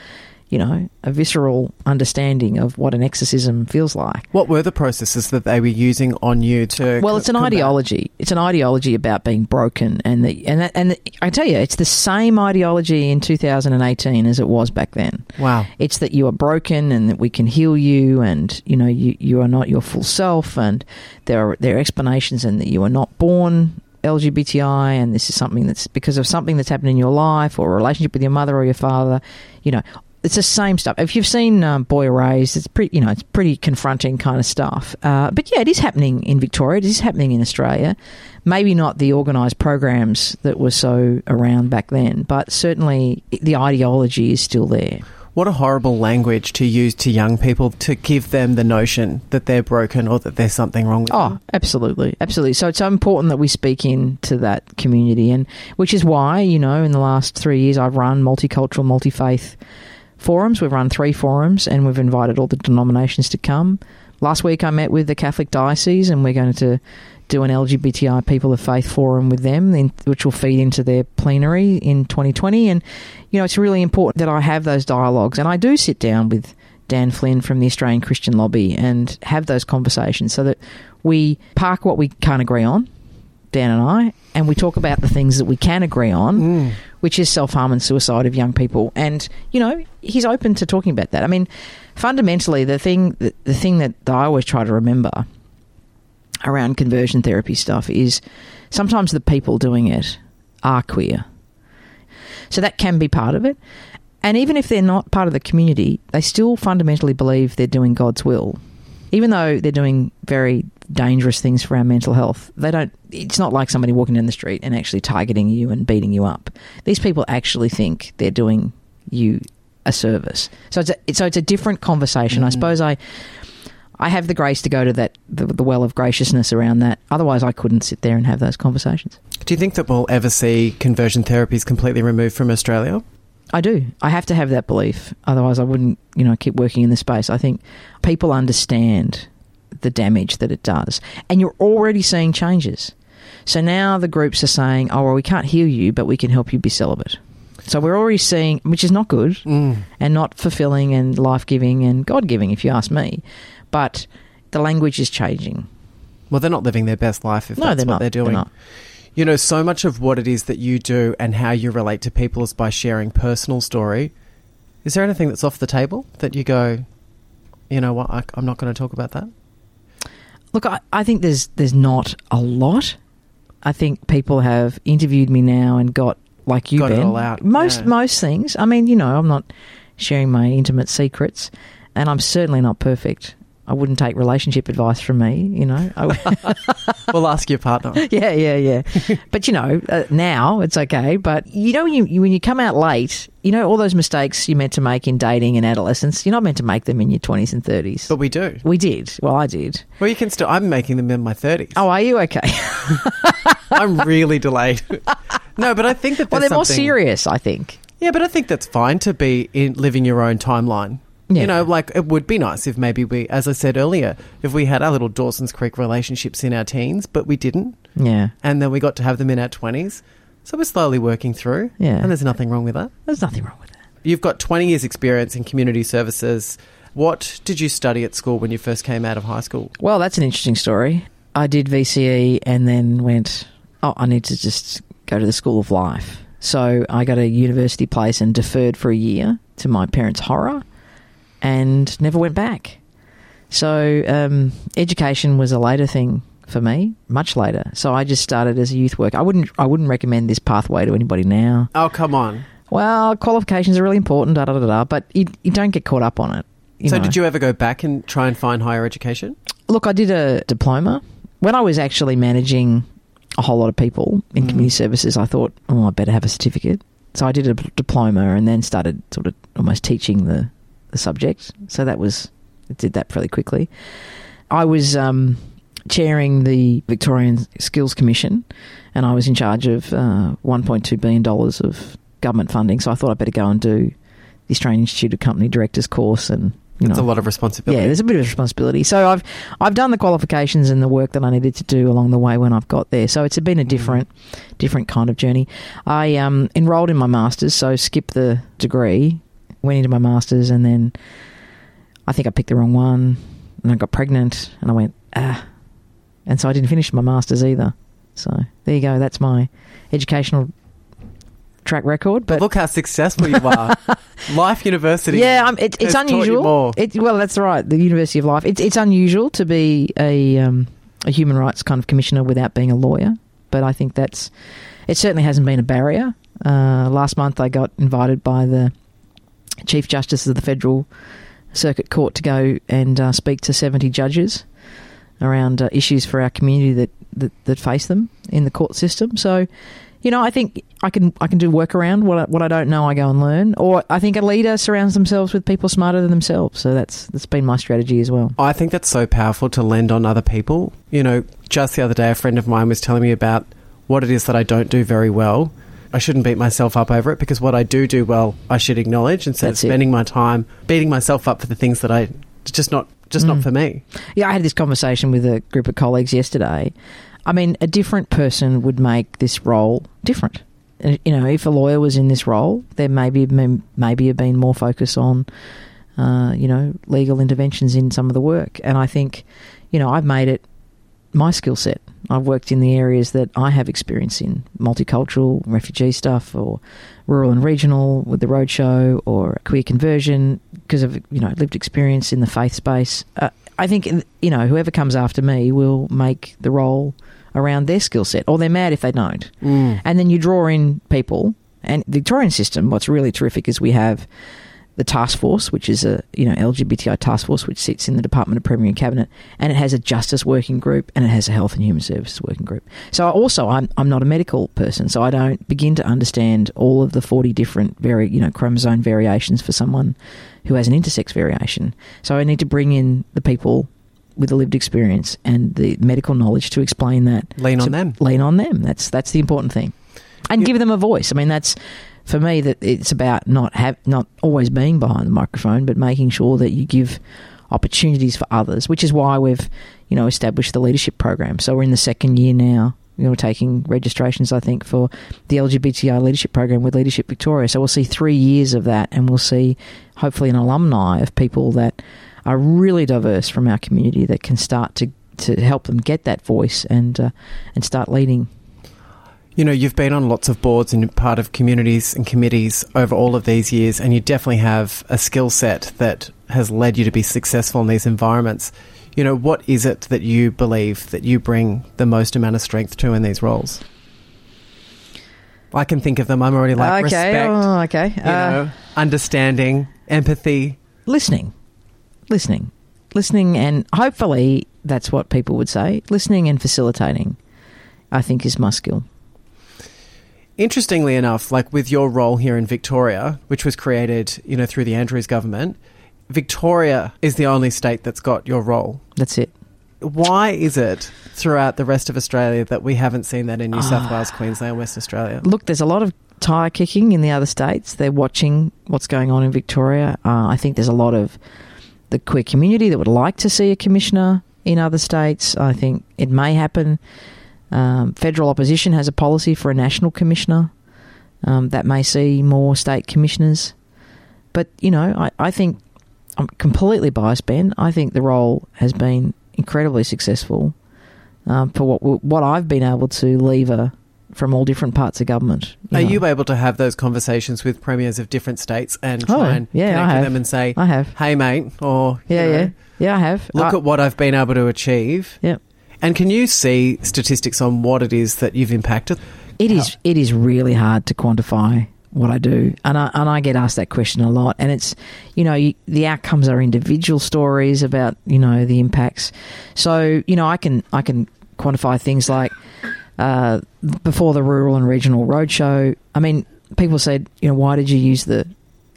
you know, a visceral understanding of what an exorcism feels like. What were the processes that they were using on you to? Well, it's an combat? ideology. It's an ideology about being broken, and the, and that, and the, I tell you, it's the same ideology in 2018 as it was back then. Wow. It's that you are broken and that we can heal you, and you know you, you are not your full self, and there are there are explanations, and that you are not born LGBTI, and this is something that's because of something that's happened in your life or a relationship with your mother or your father. You know, it's the same stuff. If you've seen um, Boy Erased, it's pretty you know it's pretty confronting kind of stuff. Uh, but yeah, it is happening in Victoria. It is happening in Australia. Maybe not the organised programs that were so around back then, but certainly the ideology is still there. What a horrible language to use to young people to give them the notion that they're broken or that there's something wrong with Oh, them. absolutely, absolutely. So it's so important that we speak into that community, and which is why you know in the last three years I've run multicultural, multi faith forums. We've run three forums, and we've invited all the denominations to come. Last week I met with the Catholic diocese, and we're going to do an LGBTI people of faith forum with them, which will feed into their plenary in 2020. And you know, it's really important that I have those dialogues, and I do sit down with Dan Flynn from the Australian Christian Lobby and have those conversations so that we park what we can't agree on, Dan and I, and we talk about the things that we can agree on, mm. which is self harm and suicide of young people. And you know, he's open to talking about that. I mean, fundamentally, the thing the, the thing that I always try to remember around conversion therapy stuff is sometimes the people doing it are queer. So that can be part of it. And even if they're not part of the community, they still fundamentally believe they're doing God's will. Even though they're doing very dangerous things for our mental health, they don't it's not like somebody walking down the street and actually targeting you and beating you up. These people actually think they're doing you a service. So it's a, so it's a different conversation. I mm. suppose I I have the grace to go to that the, the well of graciousness around that. Otherwise, I couldn't sit there and have those conversations. Do you think that we'll ever see conversion therapies completely removed from Australia? I do. I have to have that belief. Otherwise, I wouldn't, you know, keep working in the space. I think people understand the damage that it does, and you're already seeing changes. So now the groups are saying, "Oh, well, we can't heal you, but we can help you be celibate." So we're already seeing, which is not good mm. and not fulfilling and life giving and God giving, if you ask me. But the language is changing. Well, they're not living their best life if No, that's they're what not. they're They're doing. not. You know, so much of what it is that you do and how you relate to people is by sharing personal story. Is there anything that's off the table that you go, you know what, I, I'm not going to talk about that? Look, I, I think there's there's not a lot. I think people have interviewed me now and got like you Got Ben. out, Most yeah. most things. I mean, you know, I'm not sharing my intimate secrets, and I'm certainly not perfect. I wouldn't take relationship advice from me. You know. I, (laughs) we'll ask your partner. (laughs) yeah, yeah, yeah. but you know, uh, now it's okay. But you know, you, you when you come out late, you know all those mistakes you're meant to make in dating and adolescence. You're not meant to make them in your 20s and 30s. But we do. we did. Well, I did. Well, you can still. I'm making them in my 30s. Oh, are you okay? (laughs) I'm really delayed. no, but I think that well, they're more serious. I think. Yeah, but I think that's fine to be in living your own timeline. Yeah. You know, like it would be nice if maybe we, as I said earlier, if we had our little Dawson's Creek relationships in our teens, but we didn't, Yeah. and then we got to have them in our twenties. So we're slowly working through. Yeah. and there's nothing wrong with that. There's nothing wrong with that. You've got 20 years' experience in community services. What did you study at school when you first came out of high school? Well, that's an interesting story. I did VCE and then went, oh, I need to just go to the School of Life. So I got a university place and deferred for a year to my parents' horror and never went back. So um, education was a later thing for me, much later. So I just started as a youth worker. I wouldn't, I wouldn't recommend this pathway to anybody now. Oh, come on. Well, qualifications are really important, da da da da, but you, you don't get caught up on it. so know. did you ever go back and try and find higher education? Look, I did a diploma. When I was actually managing a whole lot of people in community services, I thought, oh, I better have a certificate. So I did a diploma and then started sort of almost teaching the, the subject. So that was, I did that fairly quickly. I was um, chairing the Victorian Skills Commission and I was in charge of uh, $1.2 billion of government funding. So I thought I'd better go and do the Australian Institute of Company Directors course and, you It's a lot of responsibility. Yeah, there's a bit of responsibility. So I've I've done the qualifications and the work that I needed to do along the way when I've got there. So it's been a different different kind of journey. I um, enrolled in my masters, so skipped the degree, went into my masters, and then I think I picked the wrong one, and I got pregnant, and I went ah, and so I didn't finish my masters either. So there you go. That's my educational track record. But But look how successful you are. (laughs) Life University. yeah, um, it, it's has taught you unusual. It, well, that's right. The University of Life. It's it's unusual to be a um, a human rights kind of commissioner without being a lawyer. But I think that's it. Certainly hasn't been a barrier. Uh, last month, I got invited by the Chief Justice of the Federal Circuit Court to go and uh, speak to seventy judges around uh, issues for our community that, that that face them in the court system. So, you know, I think I can I can do work around what I, what I don't know. I go and learn, or I think a leader surrounds themselves with people smarter than themselves. So that's that's been my strategy as well. I think that's so powerful to lend on other people. You know, just the other day, a friend of mine was telling me about what it is that I don't do very well. I shouldn't beat myself up over it because what I do do well, I should acknowledge instead That's of it. spending my time beating myself up for the things that I just not just Mm. not for me. Yeah, I had this conversation with a group of colleagues yesterday. I mean, a different person would make this role different. Uh, You know, if a lawyer was in this role, there maybe maybe have been more focus on uh, you know, legal interventions in some of the work. And I think, you know, I've made it my skill set. I've worked in the areas that I have experience in multicultural, refugee stuff, or rural and regional with the roadshow, or queer conversion because of you know lived experience in the faith space. Uh, I think you know whoever comes after me will make the role around their skill set, or they're mad if they don't. Mm. And then you draw in people. And the Victorian system, what's really terrific is we have the task force, which is a you know LGBTI task force, which sits in the Department of Premier and Cabinet, and it has a justice working group and it has a health and human services working group. So also, I'm I'm not a medical person, so I don't begin to understand all of the forty different very you know chromosome variations for someone who has an intersex variation. So I need to bring in the people with the lived experience and the medical knowledge to explain that. Lean on them. Lean on them. That's that's the important thing, and You- give them a voice. I mean, that's for me that it's about not have not always being behind the microphone, but making sure that you give opportunities for others. Which is why we've you know established the leadership program. So we're in the second year now. You know, we're taking registrations, I think, for the LGBTI leadership program with Leadership Victoria. So we'll see three years of that, and we'll see hopefully an alumni of people that are really diverse from our community that can start to to help them get that voice and uh, and start leading. You know, you've been on lots of boards and part of communities and committees over all of these years, and you definitely have a skill set that has led you to be successful in these environments. You know, what is it that you believe that you bring the most amount of strength to in these roles? I can think of them. I'm already like okay, respect, oh, okay. you Uh, know, understanding, empathy. listening, listening, listening, and hopefully that's what people would say. Listening and facilitating, I think, is my skill. Interestingly enough, like with your role here in Victoria, which was created, you know, through the Andrews government, Victoria is the only state that's got your role. That's it. Why is it throughout the rest of Australia that we haven't seen that in New South Ah. Wales, Queensland, West Australia? Look, there's a lot of tire kicking in the other states. They're watching what's going on in Victoria. Uh, I think there's a lot of the queer community that would like to see a commissioner in other states. I think it may happen. Um, federal opposition has a policy for a national commissioner um, that may see more state commissioners. But, you know, I, I think I'm completely biased, Ben. I think the role has been incredibly successful um, for what what I've been able to lever from all different parts of government. Are know. you able to have those conversations with premiers of different states and Oh, try and yeah, connect with them and say, I have. hey, mate, or, you Yeah, know, yeah, yeah. I have. look I- at what I've been able to achieve? Yep. And can you see statistics on what it is that you've impacted? It is. It is really hard to quantify what I do, and I and I get asked that question a lot. And it's, you know, you, the outcomes are individual stories about you know the impacts. So you know, I can I can quantify things like uh, before the rural and regional roadshow. I mean, people said, you know, why did you use the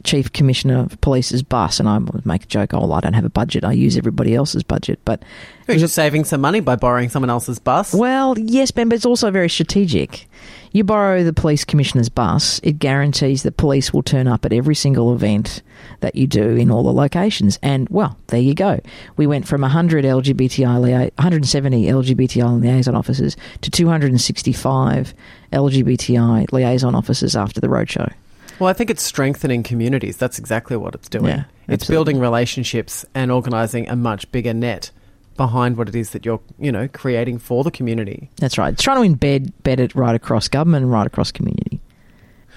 chief commissioner of police's bus? And I would make a joke, oh, well, I don't have a budget. I use everybody else's budget, but You're just saving some money by borrowing someone else's bus. Well, yes, Ben, but it's also very strategic. You borrow the police commissioner's bus, it guarantees that police will turn up at every single event that you do in all the locations. And, well, there you go. We went from 100 LGBTI, lia- 170 LGBTI liaison officers to 265 LGBTI liaison officers after the roadshow. Well, I think it's strengthening communities. That's exactly what it's doing. Yeah, it's building relationships and organising a much bigger net behind what it is that you're, you know, creating for the community. That's right. It's trying to embed, embed it right across government and right across community.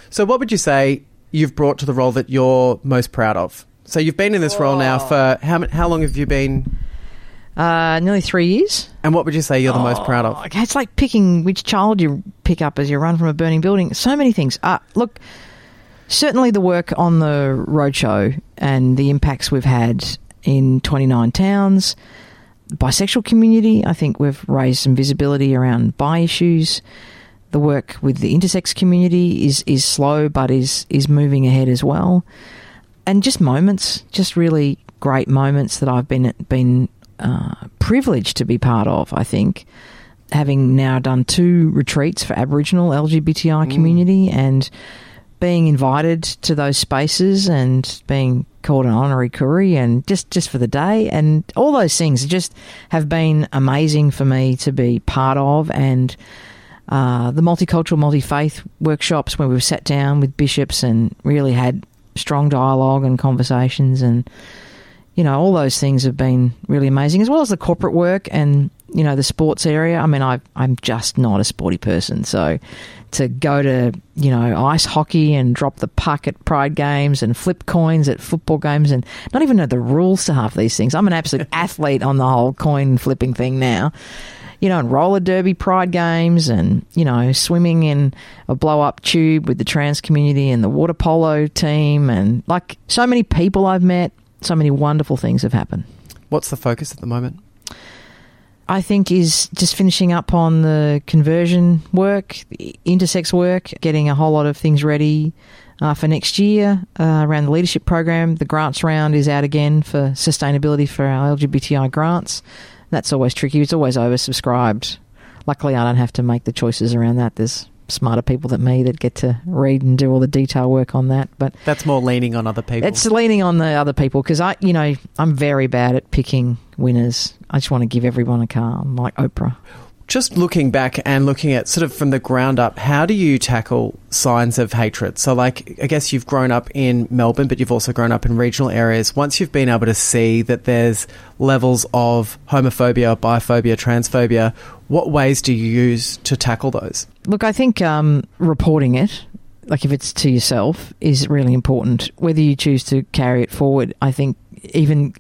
So, what would you say you've brought to the role that you're most proud of? So, you've been in this role now for how how long have you been? Uh, nearly three years. And what would you say you're the most proud of? It's like picking which child you pick up as you run from a burning building. So many things. Uh, look, certainly the work on the roadshow and the impacts we've had in 29 towns. Bisexual community, I think we've raised some visibility around bi issues. The work with the intersex community is, is slow but is, is moving ahead as well. And just moments, just really great moments that I've been been uh, privileged to be part of. I think having now done two retreats for Aboriginal LGBTI community and being invited to those spaces and being called an honorary Koori and just, just for the day and all those things just have been amazing for me to be part of and uh, the multicultural multi-faith workshops where we've sat down with bishops and really had strong dialogue and conversations and you know all those things have been really amazing as well as the corporate work and you know the sports area. I mean, I I'm just not a sporty person, so to go to you know ice hockey and drop the puck at pride games and flip coins at football games and not even know the rules to half these things. I'm an absolute (laughs) athlete on the whole coin flipping thing now. You know, and roller derby pride games and, you know, swimming in a blow up tube with the trans community and the water polo team and like so many people I've met, so many wonderful things have happened. What's the focus at the moment? I think is just finishing up on the conversion work, intersex work, getting a whole lot of things ready uh, for next year uh, around the leadership program. The grants round is out again for sustainability for our LGBTI grants. That's always tricky. It's always oversubscribed. Luckily, I don't have to make the choices around that. There's smarter people than me that get to read and do all the detail work on that. But That's more leaning on other people. it's leaning on the other people because I, you know, I'm very bad at picking winners. I just want to give everyone a car. I'm like Oprah. Just looking back and looking at sort of from the ground up, how do you tackle signs of hatred? So, like, I guess you've grown up in Melbourne, but you've also grown up in regional areas. Once you've been able to see that there's levels of homophobia, biphobia, transphobia, what ways do you use to tackle those? Look, I think um, reporting it, like if it's to yourself, is really important. Whether you choose to carry it forward, I think even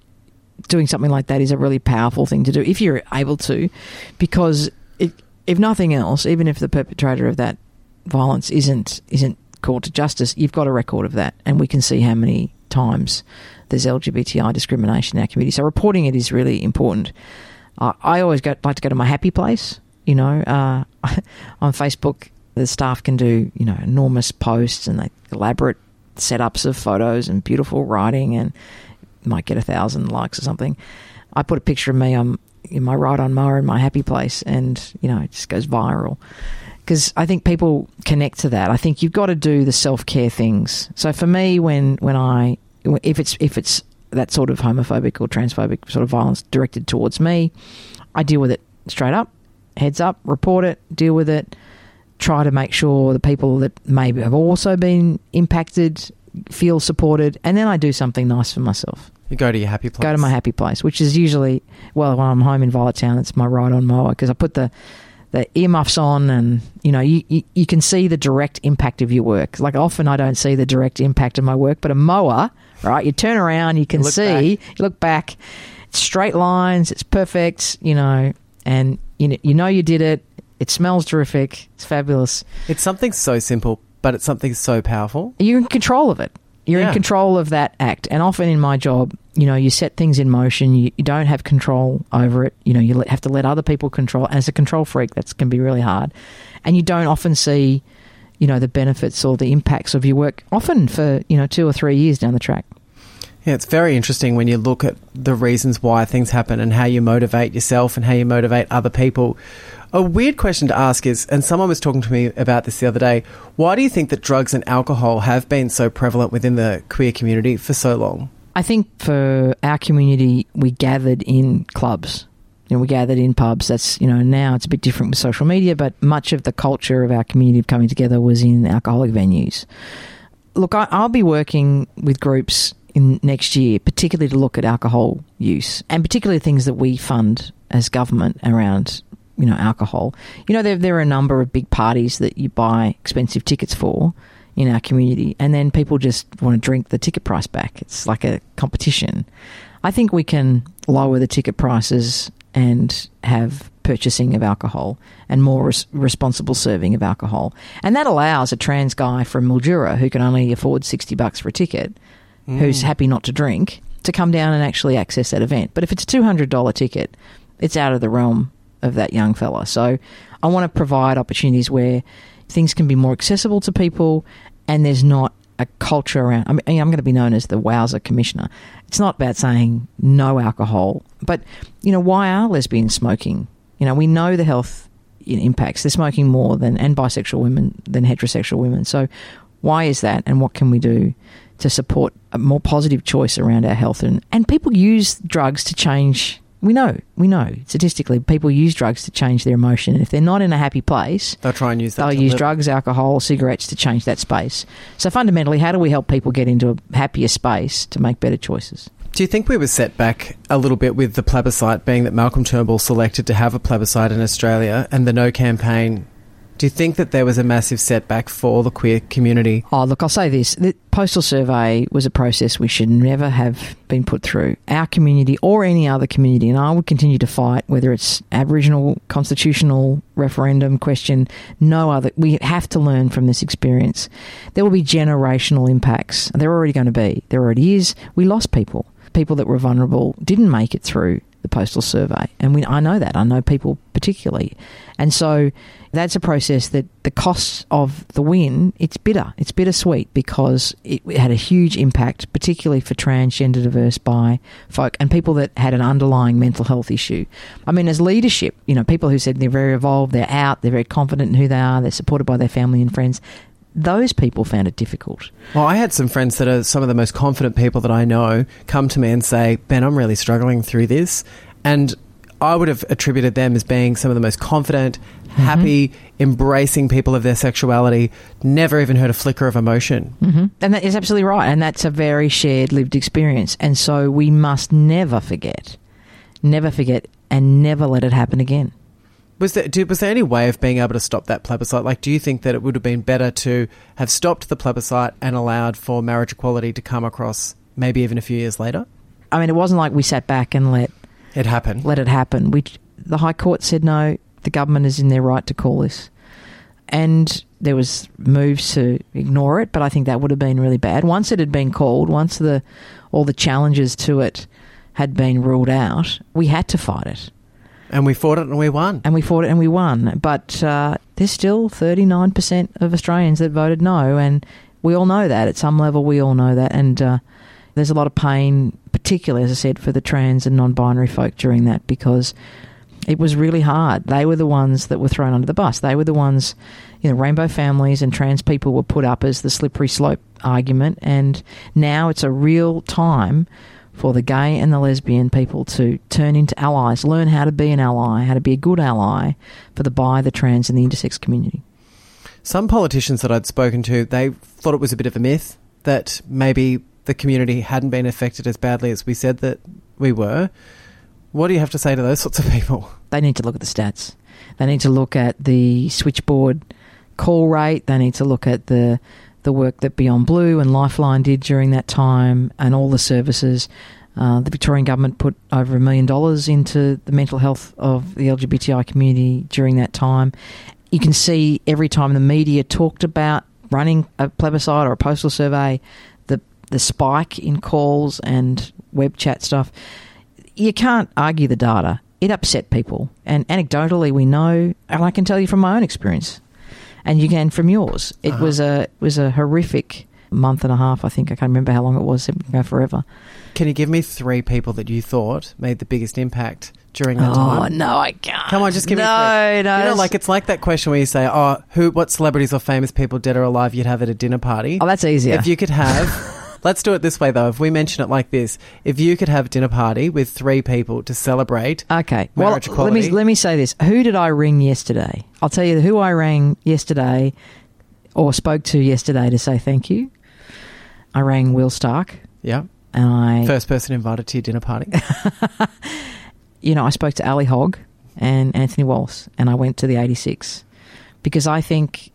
doing something like that is a really powerful thing to do if you're able to, because if nothing else, even if the perpetrator of that violence isn't isn't called to justice, you've got a record of that, and we can see how many times there's LGBTI discrimination in our community. So reporting it is really important. Uh, I always go, like to go to my happy place. You know, uh, (laughs) on Facebook, the staff can do you know enormous posts and they elaborate setups of photos and beautiful writing and might get a thousand likes or something. I put a picture of me on in my ride on mower in my happy place, and you know it just goes viral because I think people connect to that. I think you've got to do the self care things. So for me, when when I if it's if it's that sort of homophobic or transphobic sort of violence directed towards me, I deal with it straight up, heads up, report it, deal with it, try to make sure the people that maybe have also been impacted feel supported, and then I do something nice for myself. You go to your happy place. Go to my happy place, which is usually well when I'm home in Violet Town. It's my ride on mower because I put the the earmuffs on, and you know you, you you can see the direct impact of your work. Like often I don't see the direct impact of my work, but a mower, right? You turn around, you can Look see, you look back, it's straight lines, it's perfect, you know, and you know, you know you did it. It smells terrific. It's fabulous. It's something so simple, but it's something so powerful. You're in control of it. You're Yeah. in control of that act. And often in my job, you know, you set things in motion. You, you don't have control over it. You know, you have to let other people control. As a control freak, that can be really hard. And you don't often see, you know, the benefits or the impacts of your work. Often for you know two or three years down the track. Yeah, it's very interesting when you look at the reasons why things happen and how you motivate yourself and how you motivate other people. A weird question to ask is, and someone was talking to me about this the other day, why do you think that drugs and alcohol have been so prevalent within the queer community for so long? I think for our community, we gathered in clubs. You know, we gathered in pubs. That's you know now it's a bit different with social media, but much of the culture of our community of coming together was in alcoholic venues. Look, I, I'll be working with groups in next year, particularly to look at alcohol use and particularly things that we fund as government around you know alcohol. You know, there there are a number of big parties that you buy expensive tickets for in our community, and then people just want to drink the ticket price back. It's like a competition. I think we can lower the ticket prices and have purchasing of alcohol and more res- responsible serving of alcohol. And that allows a trans guy from Mildura who can only afford 60 bucks for a ticket, mm. who's happy not to drink, to come down and actually access that event. But if it's a $200 ticket, it's out of the realm of that young fella. So I want to provide opportunities where things can be more accessible to people and there's not a culture around. I mean, I'm going to be known as the Wowser Commissioner. It's not about saying no alcohol, but you know, why are lesbians smoking? You know, we know the health impacts. They're smoking more than and bisexual women than heterosexual women. So, why is that? And what can we do to support a more positive choice around our health? And and people use drugs to change. We know, we know statistically people use drugs to change their emotion. And if they're not in a happy place, They'll try and use that. they'll use live- drugs, alcohol, cigarettes to change that space. So fundamentally, how do we help people get into a happier space to make better choices? Do you think we were set back a little bit with the plebiscite, being that Malcolm Turnbull selected to have a plebiscite in Australia and the No campaign? Do you think that there was a massive setback for the queer community? Oh, look, I'll say this. The postal survey was a process we should never have been put through. Our community or any other community, and I would continue to fight whether it's Aboriginal constitutional referendum question, no other. We have to learn from this experience. There will be generational impacts. There are already going to be. There already is. We lost people. People that were vulnerable didn't make it through the postal survey. And we, I know that. I know people particularly. And so that's a process that the costs of the win, it's bitter. It's bittersweet because it, it had a huge impact, particularly for transgender diverse bi folk and people that had an underlying mental health issue. I mean, as leadership, you know, people who said they're very evolved, they're out, they're very confident in who they are, they're supported by their family and friends. Those people found it difficult. Well, I had some friends that are some of the most confident people that I know come to me and say, Ben, I'm really struggling through this. And I would have attributed them as being some of the most confident, happy, embracing people of their sexuality, never even heard a flicker of emotion. hmm And that is absolutely right. And that's a very shared lived experience. And so we must never forget, never forget, and never let it happen again. Was there, did, was there any way of being able to stop that plebiscite? Like, do you think that it would have been better to have stopped the plebiscite and allowed for marriage equality to come across maybe even a few years later? I mean, it wasn't like we sat back and let It happen. let it happen. We, the High Court said no. The government is in their right to call this, and there was moves to ignore it. But I think that would have been really bad. Once it had been called, once the all the challenges to it had been ruled out, we had to fight it. And we fought it and we won. and we fought it and we won. But uh, there's still 39% of Australians that voted no, and we all know that. At some level, we all know that. And uh, there's a lot of pain, particularly, as I said, for the trans and non binary folk during that because it was really hard. They were the ones that were thrown under the bus. They were the ones, you know, rainbow families and trans people were put up as the slippery slope argument. And now it's a real time for the gay and the lesbian people to turn into allies, learn how to be an ally, how to be a good ally for the bi, the trans, and the intersex community. Some politicians that I'd spoken to, they thought it was a bit of a myth that maybe the community hadn't been affected as badly as we said that we were. What do you have to say to those sorts of people? They need to look at the stats. They need to look at the switchboard call rate. They need to look at the the work that Beyond Blue and Lifeline did during that time, and all the services. Uh, the Victorian government put over a million dollars into the mental health of the LGBTI community during that time. You can see every time the media talked about running a plebiscite or a postal survey, the the spike in calls and web chat stuff. You can't argue the data. It upset people, and anecdotally, we know, and I can tell you from my own experience, and you can from yours. It uh-huh. was a it was a horrific month and a half. I think I can't remember how long it was. It can go forever. Can you give me three people that you thought made the biggest impact during that Oh time? Oh no, I can't. Come on, just give no, me three. No, you know, like it's like that question where you say, "Oh, who? What celebrities or famous people, dead or alive, you'd have at a dinner party?" oh, that's easier. If you could have, (laughs) let's do it this way though. If we mention it like this, if you could have a dinner party with three people to celebrate, Okay. Well, Marriage let me let me say this. Who did I ring yesterday? I'll tell you who I rang yesterday, or spoke to yesterday to say thank you. I rang Will Stark, yeah, and I, first person invited to your dinner party. (laughs) you know, I spoke to Ali Hogg and Anthony Wallace, and I went to the '86 because I think,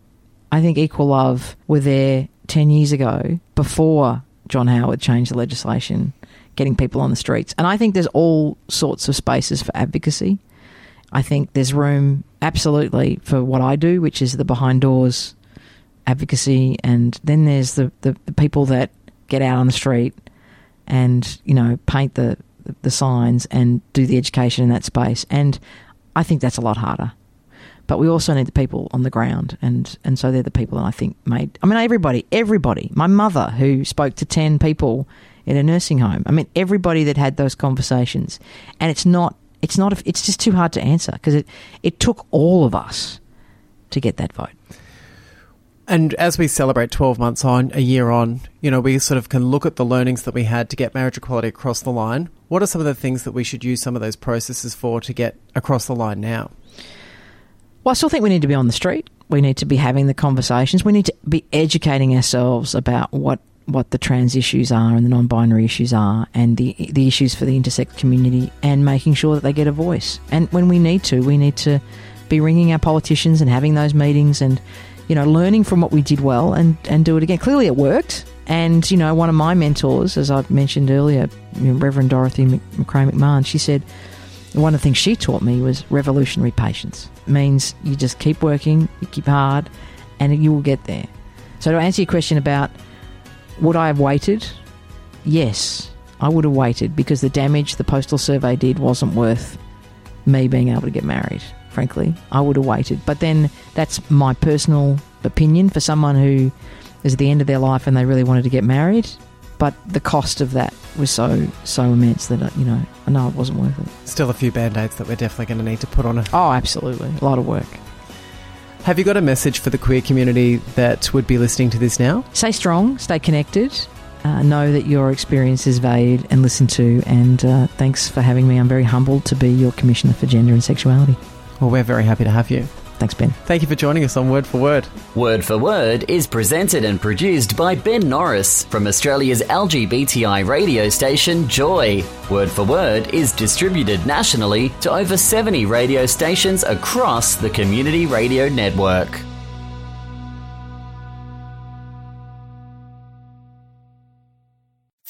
I think Equal Love were there ten years ago before John Howard changed the legislation, getting people on the streets, and I think there's all sorts of spaces for advocacy. I think there's room absolutely for what I do, which is the behind doors advocacy, and then there's the, the, the people that get out on the street and you know paint the the signs and do the education in that space. And I think that's a lot harder. But we also need the people on the ground, and and so they're the people that I think made. I mean, everybody, everybody. My mother, who spoke to ten people in a nursing home. I mean, everybody that had those conversations, and it's not. It's not. It's just too hard to answer because it it took all of us to get that vote. And as we celebrate 12 months on, a year on, you know, we sort of can look at the learnings that we had to get marriage equality across the line. What are some of the things that we should use some of those processes for to get across the line now? Well, I still think we need to be on the street. We need to be having the conversations. We need to be educating ourselves about what what the trans issues are and the non-binary issues are and the the issues for the intersex community and making sure that they get a voice. And when we need to, we need to be ringing our politicians and having those meetings and you know learning from what we did well and and do it again. Clearly it worked. And you know, one of my mentors, as I mentioned earlier, Reverend Dorothy McRae McMahon, she said one of the things she taught me was revolutionary patience. It means you just keep working, you keep hard, and you will get there. So to answer your question about would I have waited? Yes, I would have waited because the damage the postal survey did wasn't worth me being able to get married. Frankly, I would have waited. But then that's my personal opinion for someone who is at the end of their life and they really wanted to get married. But the cost of that was so so immense that uh, you know I know it wasn't worth it. Still a few band aids that we're definitely going to need to put on it. Oh, absolutely, a lot of work. Have you got a message for the queer community that would be listening to this now? Stay strong, stay connected. Uh, know that your experience is valued and listened to. And uh, thanks for having me. I'm very humbled to be your Commissioner for Gender and Sexuality. Well, we're very happy to have you. Thanks, Ben. Thank you for joining us on Word for Word. Word for Word is presented and produced by Ben Norris from Australia's LGBTI radio station Joy. Word for Word is distributed nationally to over 70 radio stations across the Community Radio Network.